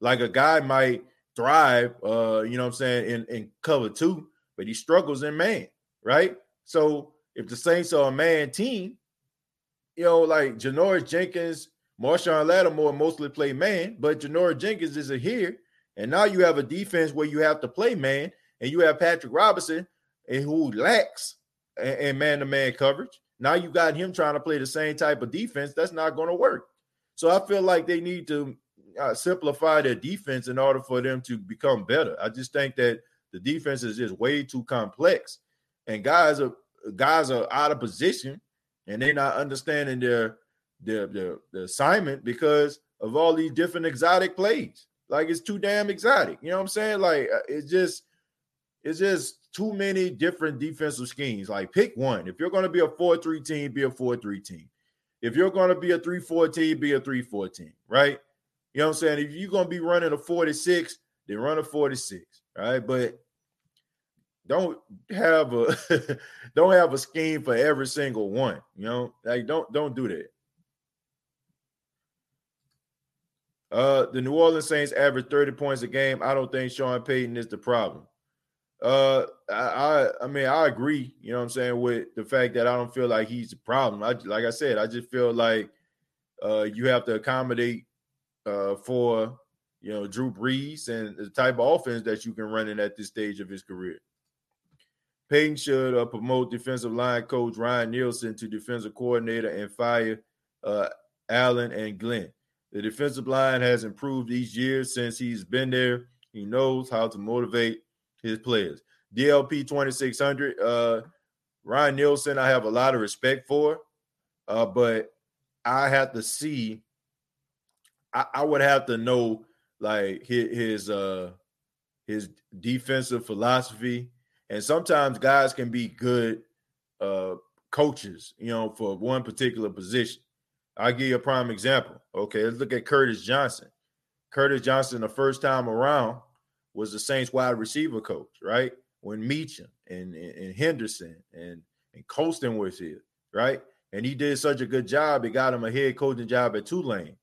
Like a guy might thrive, uh, you know what I'm saying, in, in cover two, but he struggles in man, right? So if the Saints are a man team, you know, like Janoris Jenkins, Marshon Lattimore mostly play man, but Janoris Jenkins isn't here. And now you have a defense where you have to play man, and you have Patrick Robinson, and who lacks and man-to-man coverage. Now you got him trying to play the same type of defense. That's not going to work. So I feel like they need to uh, simplify their defense in order for them to become better. I just think that the defense is just way too complex, and guys are guys are out of position, and they're not understanding their their their, their assignment because of all these different exotic plays. Like it's too damn exotic. You know what I'm saying? Like uh, it's just it's just too many different defensive schemes. Like pick one. If you're going to be a 4-3 team, be a 4-3 team. If you're going to be a 3-4 team, be a 3-4 team, right? You know what I'm saying? If you're going to be running a 46, then run a 46, right? But don't have a don't have a scheme for every single one, you know? Like don't don't do that. Uh, the New Orleans Saints average 30 points a game. I don't think Sean Payton is the problem. Uh, I, I, mean, I agree. You know what I'm saying with the fact that I don't feel like he's a problem. I like I said, I just feel like uh, you have to accommodate uh, for you know Drew Brees and the type of offense that you can run in at this stage of his career. Payton should uh, promote defensive line coach Ryan Nielsen to defensive coordinator and fire uh, Allen and Glenn. The defensive line has improved each year since he's been there. He knows how to motivate his players. DLP 2600, uh, Ryan Nielsen, I have a lot of respect for, uh, but I have to see, I, I would have to know like his, his uh his defensive philosophy and sometimes guys can be good uh, coaches, you know, for one particular position. I'll give you a prime example. Okay, let's look at Curtis Johnson. Curtis Johnson, the first time around, was the Saints wide receiver coach, right? When Meachem and, and, and Henderson and, and Colston was here, right? And he did such a good job, it got him a head coaching job at Tulane.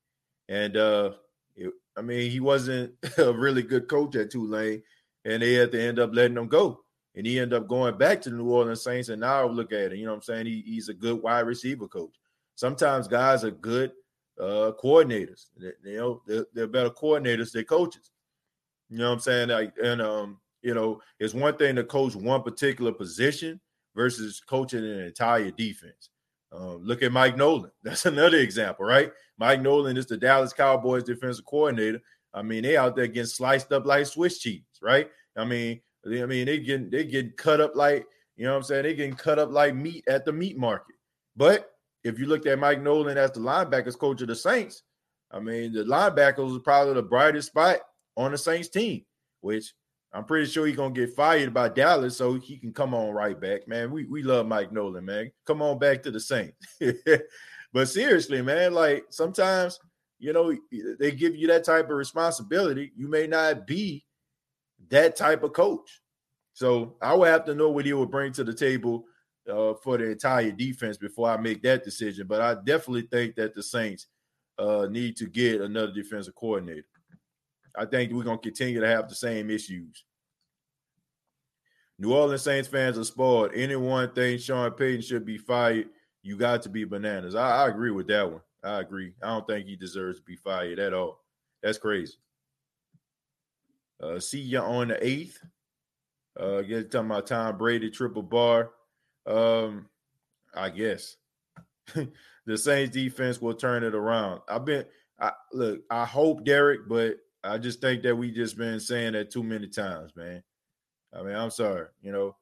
And uh, it, I mean, he wasn't a really good coach at Tulane, and they had to end up letting him go and he ended up going back to the New Orleans Saints. And now look at it, you know what I'm saying? He, he's a good wide receiver coach. Sometimes guys are good uh, coordinators. They, you know, they're, they're, better coordinators than coaches. You know what I'm saying? Like, and um, you know, it's one thing to coach one particular position versus coaching an entire defense. Um, look at Mike Nolan. That's another example, right? Mike Nolan is the Dallas Cowboys defensive coordinator. I mean, they out there getting sliced up like Swiss cheese, right? I mean, I mean, they getting they getting cut up like you know what I'm saying. They getting cut up like meat at the meat market. But if you looked at Mike Nolan as the linebackers coach of the Saints, I mean, the linebackers was probably the brightest spot on the Saints team, which I'm pretty sure he's gonna get fired by Dallas, so he can come on right back, man. We we love Mike Nolan, man. Come on back to the Saints. but seriously, man, like sometimes you know they give you that type of responsibility. You may not be that type of coach. So I would have to know what he would bring to the table uh, for the entire defense before I make that decision. But I definitely think that the Saints uh, need to get another defensive coordinator. I think we're going to continue to have the same issues. New Orleans Saints fans are spoiled. Anyone thinks Sean Payton should be fired, you got to be bananas. I, I agree with that one. I agree. I don't think he deserves to be fired at all. That's crazy. Uh, see you on the eighth. Uh, get talking about Tom Brady triple bar. Um, I guess the Saints defense will turn it around. I've been, I look, I hope Derek, but I just think that we just been saying that too many times, man. I mean, I'm sorry, you know,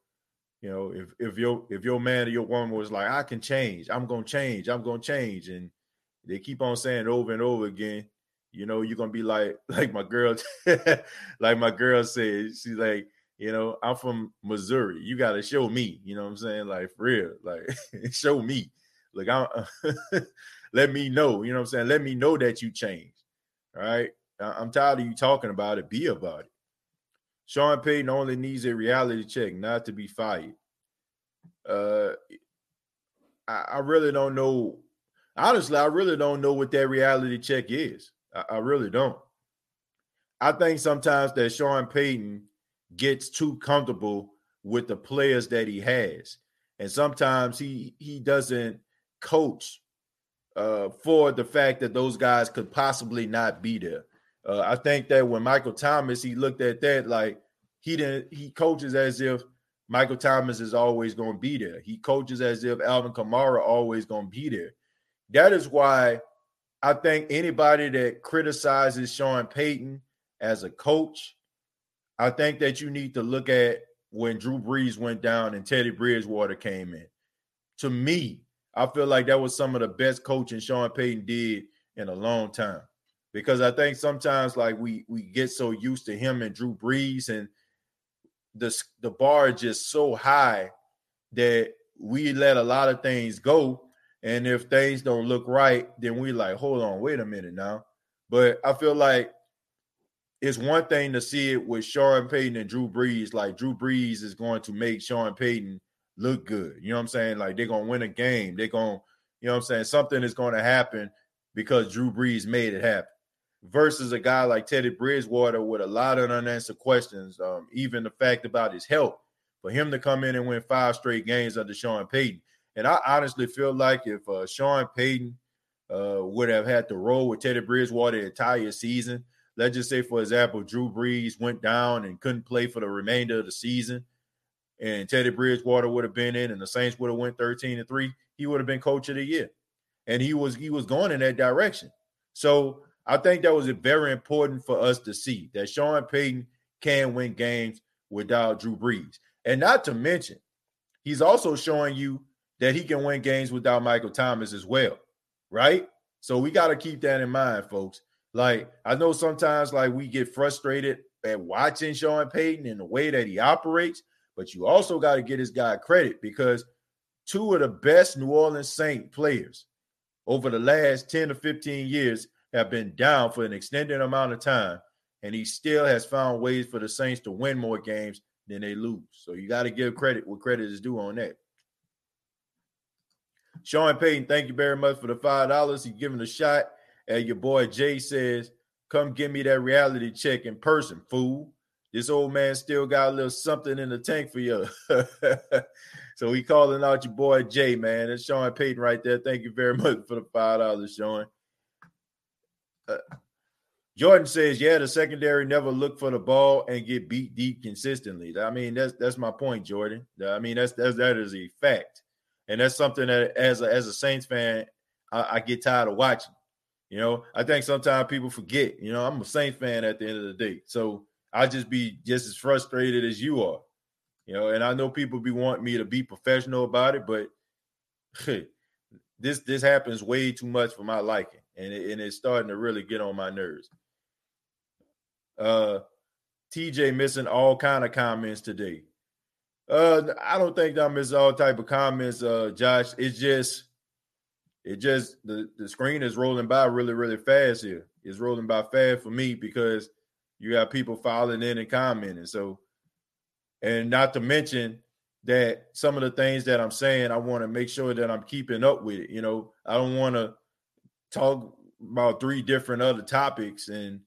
you know, if if your if your man or your woman was like, I can change, I'm gonna change, I'm gonna change, and they keep on saying over and over again, you know, you're gonna be like like my girl, like my girl said, she's like, you know, I'm from Missouri. You gotta show me, you know what I'm saying? Like for real, like show me. Like I let me know, you know what I'm saying? Let me know that you changed. All right. I'm tired of you talking about it. Be about it. Sean Payton only needs a reality check, not to be fired. Uh I, I really don't know. Honestly, I really don't know what that reality check is. I, I really don't. I think sometimes that Sean Payton gets too comfortable with the players that he has, and sometimes he he doesn't coach uh, for the fact that those guys could possibly not be there. Uh, I think that when Michael Thomas, he looked at that like he didn't. He coaches as if Michael Thomas is always going to be there. He coaches as if Alvin Kamara always going to be there. That is why I think anybody that criticizes Sean Payton as a coach, I think that you need to look at when Drew Brees went down and Teddy Bridgewater came in. To me, I feel like that was some of the best coaching Sean Payton did in a long time. Because I think sometimes like we we get so used to him and Drew Brees and the the bar is just so high that we let a lot of things go and if things don't look right, then we like, hold on, wait a minute now. But I feel like it's one thing to see it with Sean Payton and Drew Brees. Like Drew Brees is going to make Sean Payton look good. You know what I'm saying? Like they're gonna win a game. They're gonna, you know what I'm saying? Something is gonna happen because Drew Brees made it happen. Versus a guy like Teddy Bridgewater with a lot of unanswered questions, um, even the fact about his health. For him to come in and win five straight games under Sean Payton. And I honestly feel like if uh, Sean Payton uh, would have had to roll with Teddy Bridgewater the entire season, let's just say, for example, Drew Brees went down and couldn't play for the remainder of the season, and Teddy Bridgewater would have been in, and the Saints would have went 13 and 3, he would have been coach of the year. And he was he was going in that direction. So I think that was very important for us to see that Sean Payton can win games without Drew Brees. And not to mention, he's also showing you that he can win games without Michael Thomas as well, right? So we got to keep that in mind, folks. Like I know sometimes like we get frustrated at watching Sean Payton and the way that he operates, but you also got to get this guy credit because two of the best New Orleans Saint players over the last 10 to 15 years have been down for an extended amount of time, and he still has found ways for the Saints to win more games than they lose. So you got to give credit what credit is due on that. Sean Payton, thank you very much for the five dollars. He's giving a shot. And your boy Jay says, "Come give me that reality check in person, fool." This old man still got a little something in the tank for you. so we calling out your boy Jay, man. That's Sean Payton right there. Thank you very much for the five dollars, Sean. Uh, Jordan says, "Yeah, the secondary never look for the ball and get beat deep consistently." I mean, that's that's my point, Jordan. I mean, that's that's that is a fact, and that's something that as a as a Saints fan, I, I get tired of watching. You know, I think sometimes people forget. You know, I'm a Saints fan at the end of the day, so I just be just as frustrated as you are. You know, and I know people be wanting me to be professional about it, but this this happens way too much for my liking and, it, and it's starting to really get on my nerves. Uh, TJ missing all kind of comments today. Uh, I don't think I miss all type of comments, uh, Josh. It's just, it just the the screen is rolling by really really fast here. It's rolling by fast for me because you got people filing in and commenting. So, and not to mention that some of the things that I'm saying, I want to make sure that I'm keeping up with it. You know, I don't want to talk about three different other topics and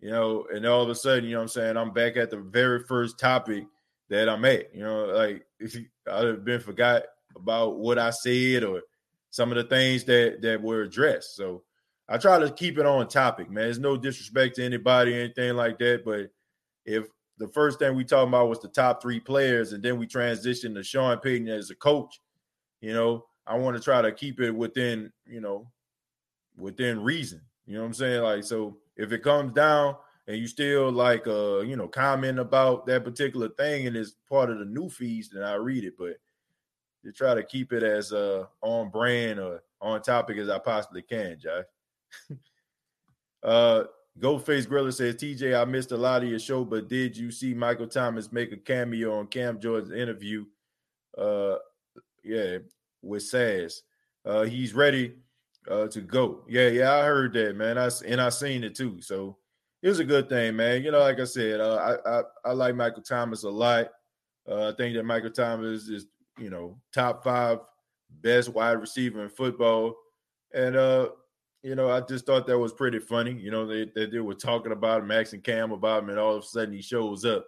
you know, and all of a sudden, you know I'm saying, I'm back at the very first topic that I'm at. You know, like I'd have been forgot about what I said or some of the things that that were addressed. So I try to keep it on topic, man. There's no disrespect to anybody or anything like that. But if the first thing we talked about was the top three players, and then we transitioned to Sean Payton as a coach, you know, I want to try to keep it within, you know, within reason. You know what I'm saying? Like, so if it comes down and you still like uh, you know, comment about that particular thing and it's part of the new feeds, then I read it. But to try to keep it as uh on brand or on topic as I possibly can, Josh. uh Goldface Griller says, TJ, I missed a lot of your show, but did you see Michael Thomas make a cameo on Cam Jordan's interview? Uh yeah, with Saz. Uh he's ready uh, to go. Yeah, yeah, I heard that, man. I and I seen it too. So it was a good thing, man. You know, like I said, uh, I, I I like Michael Thomas a lot. Uh, I think that Michael Thomas is, you know, top five best wide receiver in football, and uh, you know, I just thought that was pretty funny. You know, they they, they were talking about Max and Cam about him, and all of a sudden he shows up.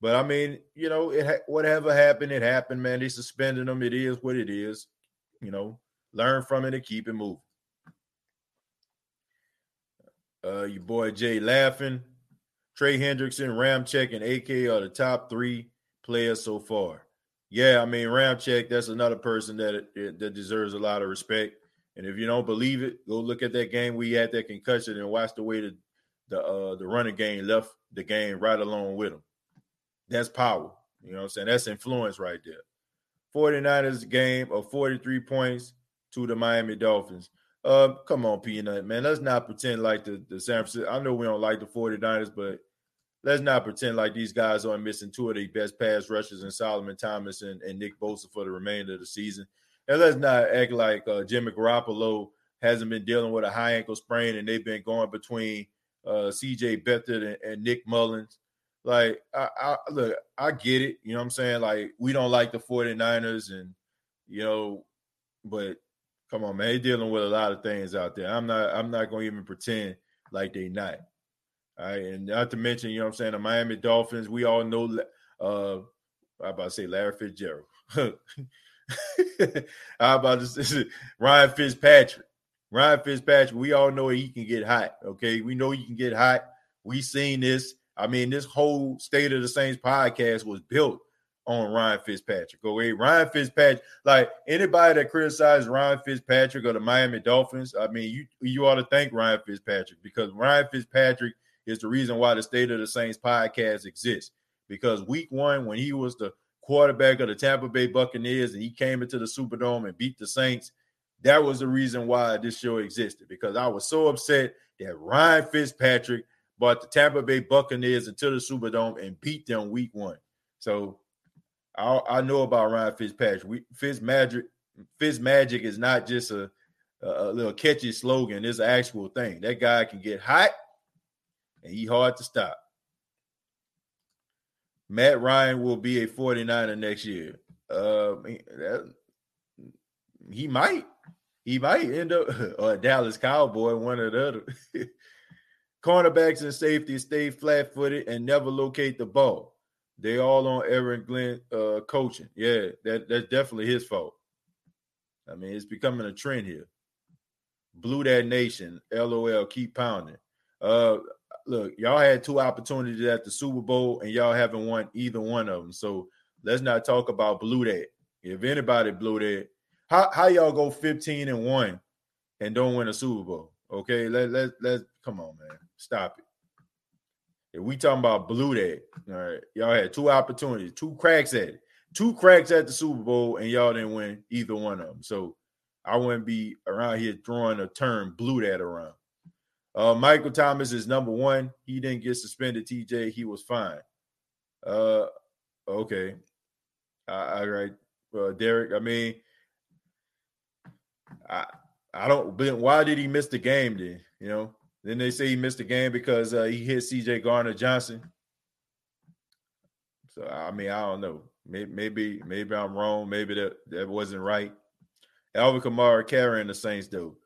But I mean, you know, it whatever happened, it happened, man. They suspended him. It is what it is. You know, learn from it and keep it moving. Uh, your boy Jay laughing. Trey Hendrickson, Ramczyk, and AK are the top three players so far. Yeah, I mean Ramczyk, that's another person that that deserves a lot of respect. And if you don't believe it, go look at that game we had that concussion and watch the way the the uh, the running game left the game right along with him. That's power. You know what I'm saying? That's influence right there. 49ers game of 43 points, to the Miami Dolphins. Uh, come on, Peanut, man. Let's not pretend like the, the San Francisco. I know we don't like the 49ers, but let's not pretend like these guys aren't missing two of the best pass rushers in Solomon Thomas and, and Nick Bosa for the remainder of the season. And let's not act like uh, Jimmy Garoppolo hasn't been dealing with a high ankle sprain and they've been going between uh, CJ Beathard and, and, Nick Mullens. Like, I, I look, I get it. You know what I'm saying? Like, we don't like the 49ers and, you know, but Come on, man. He's dealing with a lot of things out there. I'm not. I'm not to even pretend like they not. All right, and not to mention, you know what I'm saying, the Miami Dolphins. We all know, uh, I about to say Larry Fitzgerald. How about this? Ryan Fitzpatrick. Ryan Fitzpatrick. We all know he can get hot. Okay, we know he can get hot. We seen this. I mean, this whole State of the Saints podcast was built on Ryan Fitzpatrick. Okay, Ryan Fitzpatrick. Like anybody that criticizes Ryan Fitzpatrick or the Miami Dolphins, I mean, you you ought to thank Ryan Fitzpatrick because Ryan Fitzpatrick is the reason why the State of the Saints podcast exists. Because week one, when he was the quarterback of the Tampa Bay Buccaneers and he came into the Superdome and beat the Saints, that was the reason why this show existed. Because I was so upset that Ryan Fitzpatrick brought the Tampa Bay Buccaneers into the Superdome and beat them week one. So I, I know about Ryan Fitzpatrick. We, Fitz Magic, Fitz Magic is not just a, a little catchy slogan. It's an actual thing. That guy can get hot and he hard to stop. Matt Ryan will be a 49er next year. Uh, that, he might. He might end up a Dallas Cowboy, one or the other. Cornerbacks and safety stay flat footed and never locate the ball. They all on Aaron Glenn uh, coaching. Yeah, that, that's definitely his fault. I mean, it's becoming a trend here. Blue that nation. LOL. Keep pounding. Uh, look, y'all had two opportunities at the Super Bowl, and y'all haven't won either one of them. So let's not talk about blue that. If anybody blew that, how how y'all go 15 and one and don't win a Super Bowl? Okay, let let let come on, man, stop it. If we talking about blue that, all right, y'all had two opportunities, two cracks at it, two cracks at the Super Bowl, and y'all didn't win either one of them. So I wouldn't be around here throwing a term blue that around. Uh, Michael Thomas is number one. He didn't get suspended. TJ, he was fine. Uh, okay. All right, uh, Derek. I mean, I I don't. But why did he miss the game then? You know. Then they say he missed the game because uh, he hit C.J. Gardner Johnson. So I mean, I don't know. Maybe maybe maybe I'm wrong. Maybe that that wasn't right. Alvin Kamara carrying the Saints though.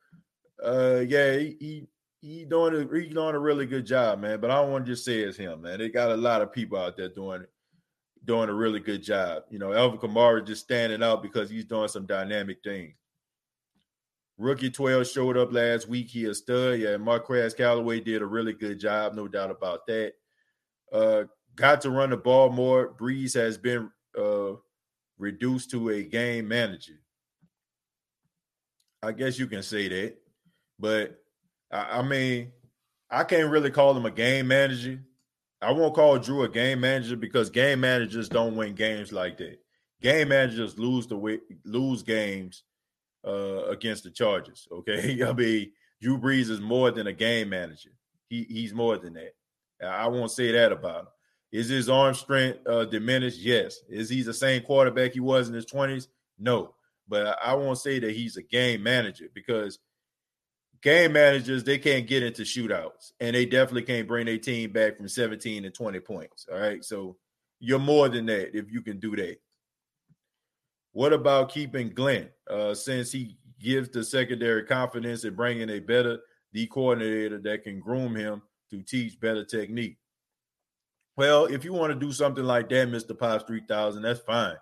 Uh, yeah, he, he he doing a he doing a really good job, man. But I don't want to just say it's him, man. They got a lot of people out there doing it, doing a really good job. You know, Alvin Kamara just standing out because he's doing some dynamic things. Rookie 12 showed up last week. He a stud. Yeah, Marquez Callaway did a really good job, no doubt about that. Uh, got to run the ball more. Brees has been uh, reduced to a game manager. I guess you can say that, but I, I mean, I can't really call him a game manager. I won't call Drew a game manager because game managers don't win games like that. Game managers lose the way, lose games uh, against the Chargers. Okay, I mean Drew Brees is more than a game manager. He he's more than that. I won't say that about him. Is his arm strength uh, diminished? Yes. Is he the same quarterback he was in his twenties? No. But I won't say that he's a game manager because game managers they can't get into shootouts and they definitely can't bring their team back from 17 and 20 points all right so you're more than that if you can do that what about keeping glenn uh, since he gives the secondary confidence and bringing a better D coordinator that can groom him to teach better technique well if you want to do something like that mr pops 3000 that's fine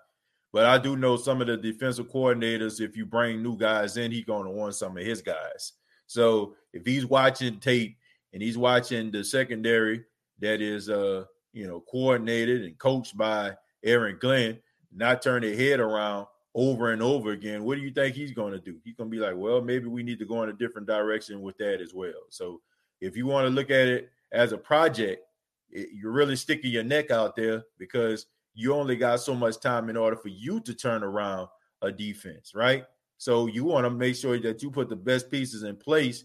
but I do know some of the defensive coordinators, if you bring new guys in, he's going to want some of his guys. So if he's watching tape and he's watching the secondary that is uh you know coordinated and coached by Aaron Glenn, not turn their head around over and over again, what do you think he's going to do? He's going to be like, well, maybe we need to go in a different direction with that as well. So if you want to look at it as a project, it, you're really sticking your neck out there because you only got so much time in order for you to turn around a defense, right? So you want to make sure that you put the best pieces in place,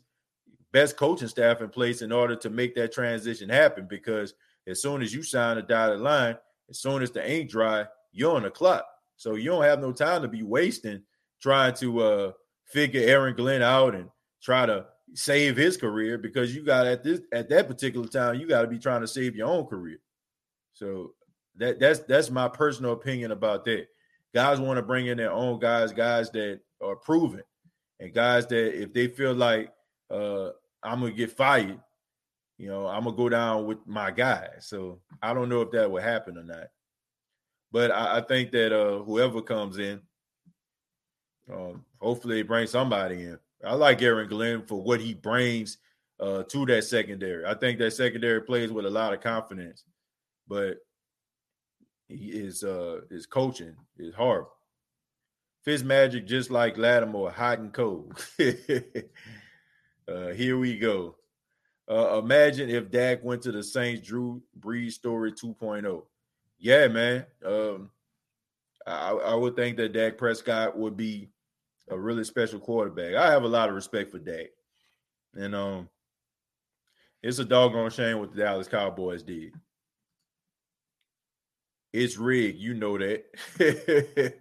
best coaching staff in place in order to make that transition happen. Because as soon as you sign a dotted line, as soon as the ink dry, you're on the clock. So you don't have no time to be wasting trying to uh, figure Aaron Glenn out and try to save his career because you got at this at that particular time you got to be trying to save your own career. So that that's that's my personal opinion about that. Guys want to bring in their own guys, guys that are proven, and guys that if they feel like uh, I'm gonna get fired, you know, I'm gonna go down with my guy. So I don't know if that will happen or not. But I, I think that uh whoever comes in, um, hopefully they bring somebody in. I like Aaron Glenn for what he brings uh, to that secondary. I think that secondary plays with a lot of confidence, but he is uh his coaching is horrible. Fitz magic just like Lattimore, hot and cold. uh, here we go. Uh, imagine if Dak went to the Saints, Drew Brees story 2.0. Yeah, man. Um, I, I would think that Dak Prescott would be a really special quarterback. I have a lot of respect for Dak. And um, it's a doggone shame what the Dallas Cowboys did. It's rigged. You know that.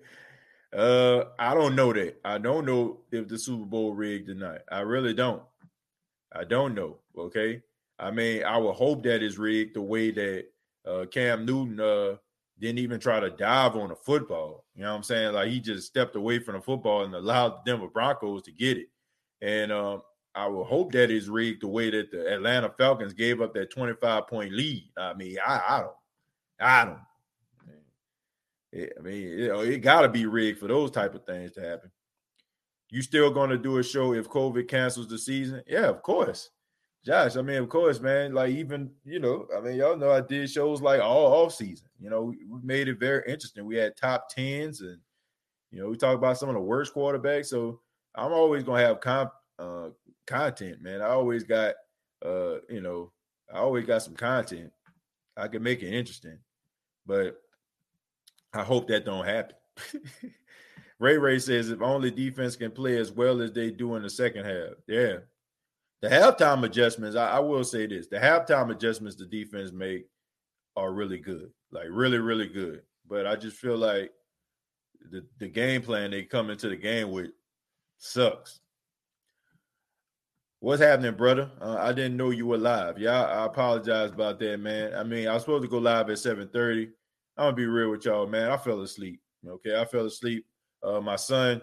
uh, I don't know that. I don't know if the Super Bowl rigged or not. I really don't. I don't know. Okay. I mean, I would hope that is rigged the way that uh, Cam Newton uh, didn't even try to dive on the football. You know what I'm saying? Like he just stepped away from the football and allowed the Denver Broncos to get it. And um, I will hope that is rigged the way that the Atlanta Falcons gave up that 25 point lead. I mean, I, I don't, I don't. It, I mean, know, it got to be rigged for those type of things to happen. You still going to do a show if COVID cancels the season? Yeah, of course. Josh, I mean, of course, man. Like even you know, I mean, y'all know I did shows like all off season. You know, we, made it very interesting. We had top tens, and you know, we talked about some of the worst quarterbacks. So I'm always gonna have comp, uh, content, man. I always got, uh, you know, I always got some content. I can make it interesting, but I hope that don't happen. Ray Ray says if only defense can play as well as they do in the second half. Yeah, the halftime adjustments, I, I, will say this: the halftime adjustments the defense make are really good, like really, really good. But I just feel like the the game plan they come into the game with sucks. What's happening, brother? Uh, I didn't know you were live. Yeah, I apologize about that, man. I mean, I was supposed to go live at 7:30. I'm gonna be real with y'all, man. I fell asleep. Okay, I fell asleep. Uh, my son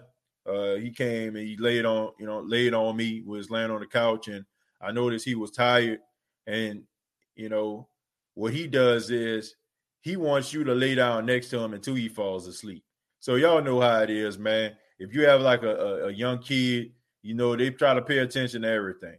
uh, he came and he laid on, you know, laid on me, was laying on the couch, and I noticed he was tired. And you know, what he does is he wants you to lay down next to him until he falls asleep. So y'all know how it is, man. If you have like a, a, a young kid, you know, they try to pay attention to everything.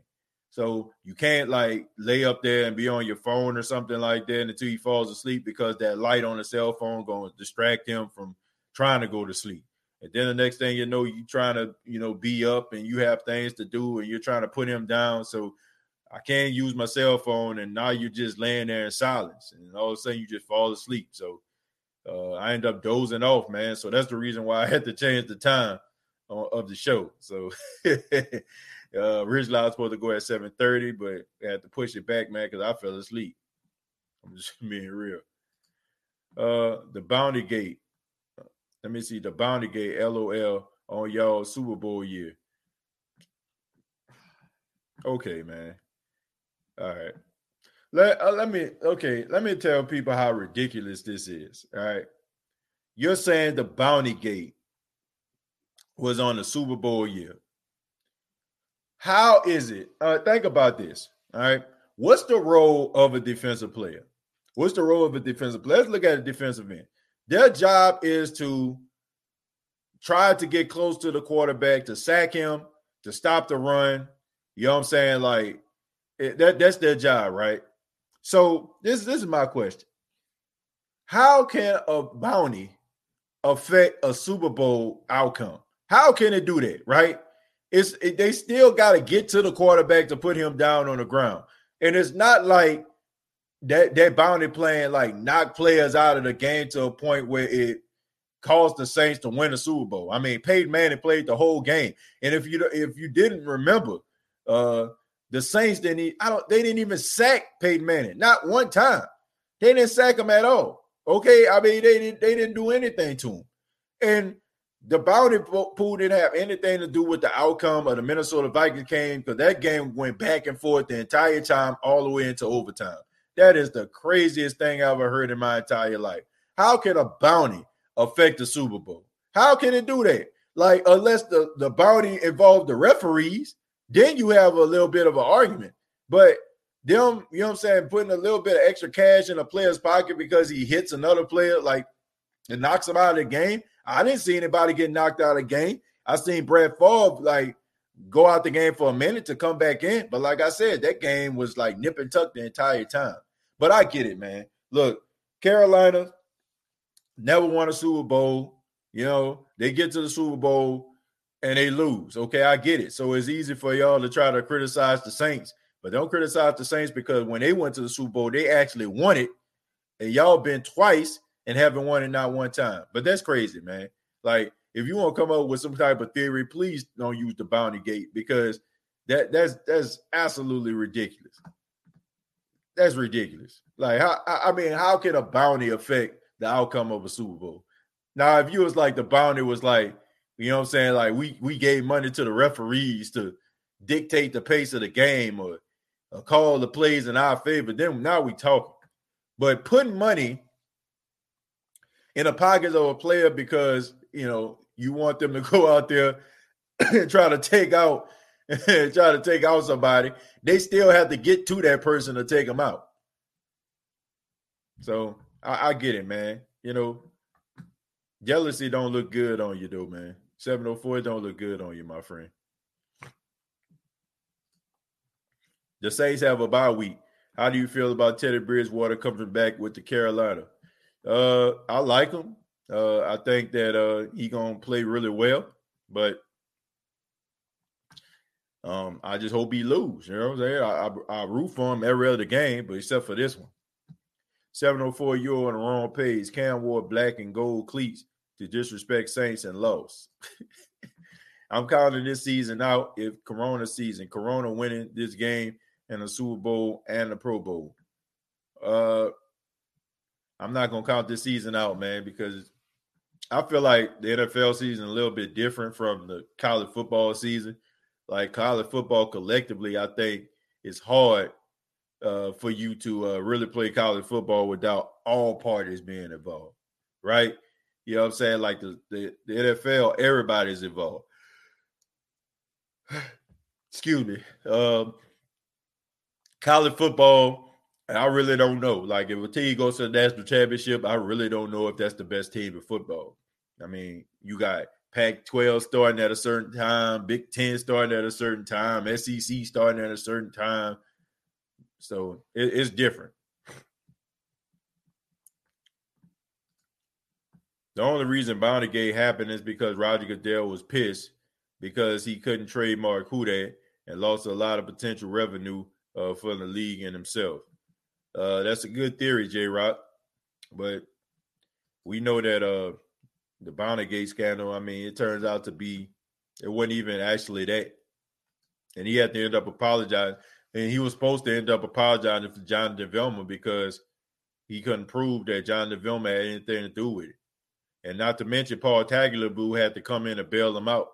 So you can't like lay up there and be on your phone or something like that until he falls asleep because that light on the cell phone going to distract him from trying to go to sleep. And then the next thing you know, you're trying to, you know, be up and you have things to do and you're trying to put him down. So I can't use my cell phone. And now you're just laying there in silence. And all of a sudden you just fall asleep. So uh, I end up dozing off, man. So that's the reason why I had to change the time of the show. So uh, originally I was supposed to go at 7:30, but I had to push it back, man, because I fell asleep. I'm just being real. Uh, the Bounty Gate. Let me see the Bounty Gate LOL on y'all Super Bowl year. Okay, man. All right. Let uh, let me okay. Let me tell people how ridiculous this is. All right. You're saying the Bounty Gate was on the Super Bowl year. How is it? Uh, think about this. All right. What's the role of a defensive player? What's the role of a defensive player? Let's look at a defensive end. Their job is to try to get close to the quarterback, to sack him, to stop the run. You know what I'm saying? Like it, that that's their job, right? So this this is my question. How can a bounty affect a Super Bowl outcome? How can it do that, right? It's it, they still got to get to the quarterback to put him down on the ground. And it's not like that that bounty plan like knock players out of the game to a point where it caused the Saints to win a Super Bowl. I mean, Peyton Manning played the whole game, and if you if you didn't remember, uh, the Saints didn't. I don't. They didn't even sack Peyton Manning, not one time. They didn't sack him at all. Okay, I mean they didn't. They didn't do anything to him, and the bounty pool didn't have anything to do with the outcome of the Minnesota Vikings game because that game went back and forth the entire time, all the way into overtime. That is the craziest thing I've ever heard in my entire life. How can a bounty affect the Super Bowl? How can it do that? Like, unless the, the bounty involved the referees, then you have a little bit of an argument. But them, you know what I'm saying, putting a little bit of extra cash in a player's pocket because he hits another player, like it knocks him out of the game. I didn't see anybody get knocked out of the game. I seen Brett Favre like go out the game for a minute to come back in. But like I said, that game was like nip and tuck the entire time. But I get it, man. Look, Carolina never won a Super Bowl. You know, they get to the Super Bowl and they lose. Okay, I get it. So it's easy for y'all to try to criticize the Saints, but don't criticize the Saints because when they went to the Super Bowl, they actually won it. And y'all been twice and haven't won it not one time. But that's crazy, man. Like, if you want to come up with some type of theory, please don't use the bounty gate because that that's that's absolutely ridiculous. That's ridiculous. Like, how I mean, how can a bounty affect the outcome of a Super Bowl? Now, if you was like the bounty was like, you know what I'm saying, like we we gave money to the referees to dictate the pace of the game or, or call the plays in our favor, then now we talking. But putting money in the pockets of a player because you know you want them to go out there and try to take out try to take out somebody, they still have to get to that person to take them out. So I, I get it, man. You know, jealousy don't look good on you, though, man. 704 don't look good on you, my friend. The Saints have a bye week. How do you feel about Teddy Bridgewater coming back with the Carolina? Uh, I like him. Uh, I think that uh, he gonna play really well, but um, I just hope he lose. You know what I'm saying? I, I, I root for him every other game, but except for this one. 704 euro on the wrong page. Cam wore black and gold cleats to disrespect Saints and lost. I'm counting this season out if Corona season, Corona winning this game and the Super Bowl and the Pro Bowl. Uh, I'm not gonna count this season out, man, because I feel like the NFL season a little bit different from the college football season. Like college football collectively, I think it's hard uh, for you to uh, really play college football without all parties being involved, right? You know what I'm saying? Like the, the, the NFL, everybody's involved. Excuse me. Um, college football, I really don't know. Like if a team goes to the national championship, I really don't know if that's the best team in football. I mean, you got Pac 12 starting at a certain time, Big 10 starting at a certain time, SEC starting at a certain time. So it, it's different. The only reason Bounty Gate happened is because Roger Goodell was pissed because he couldn't trademark Who and lost a lot of potential revenue uh, for the league and himself. Uh, that's a good theory, J Rock. But we know that uh, the Bounty Gate scandal, I mean, it turns out to be, it wasn't even actually that. And he had to end up apologizing. And he was supposed to end up apologizing for Jonathan Vilma because he couldn't prove that Jonathan Vilma had anything to do with it. And not to mention Paul Tagliabue had to come in and bail him out.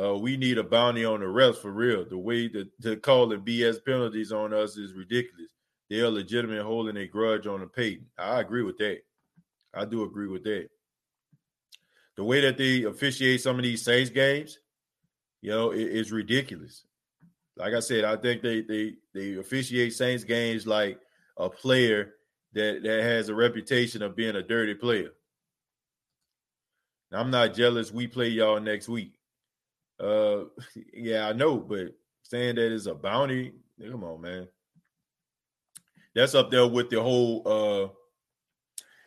Uh, we need a bounty on the refs for real. The way to, to call the BS penalties on us is ridiculous. They are legitimate holding a grudge on the Payton. I agree with that. I do agree with that. The way that they officiate some of these Saints games, you know, it, it's ridiculous. Like I said, I think they they they officiate Saints games like a player that that has a reputation of being a dirty player. I'm not jealous. We play y'all next week. Uh, yeah, I know, but saying that is a bounty, come on, man. That's up there with the whole. uh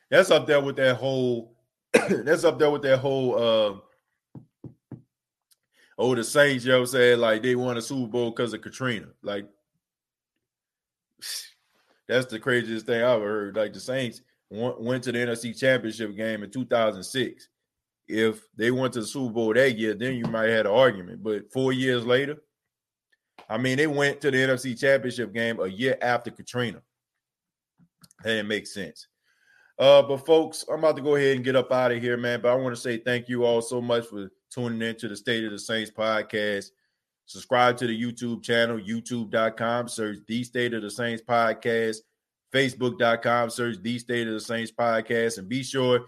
That's up there with that whole. that's up there with that whole. uh Oh, the Saints, you know what I'm saying? Like they won a Super Bowl because of Katrina. Like that's the craziest thing I've ever heard. Like the Saints went to the NFC Championship game in 2006 if they went to the Super Bowl that year, then you might have had an argument. But four years later, I mean, they went to the NFC Championship game a year after Katrina. That didn't make sense. Uh, but folks, I'm about to go ahead and get up out of here, man. But I want to say thank you all so much for tuning in to the State of the Saints podcast. Subscribe to the YouTube channel, youtube.com, search the State of the Saints podcast, facebook.com, search the State of the Saints podcast, and be sure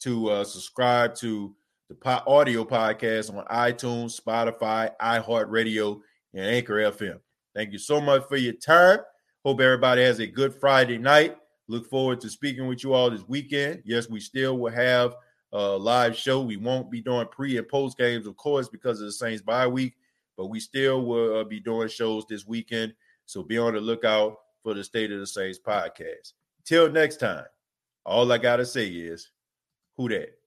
to uh, subscribe to the po- audio podcast on iTunes, Spotify, iHeartRadio, and Anchor FM. Thank you so much for your time. Hope everybody has a good Friday night. Look forward to speaking with you all this weekend. Yes, we still will have a live show. We won't be doing pre and post games, of course, because of the Saints bye week, but we still will uh, be doing shows this weekend. So be on the lookout for the State of the Saints podcast. Till next time, all I got to say is, who that?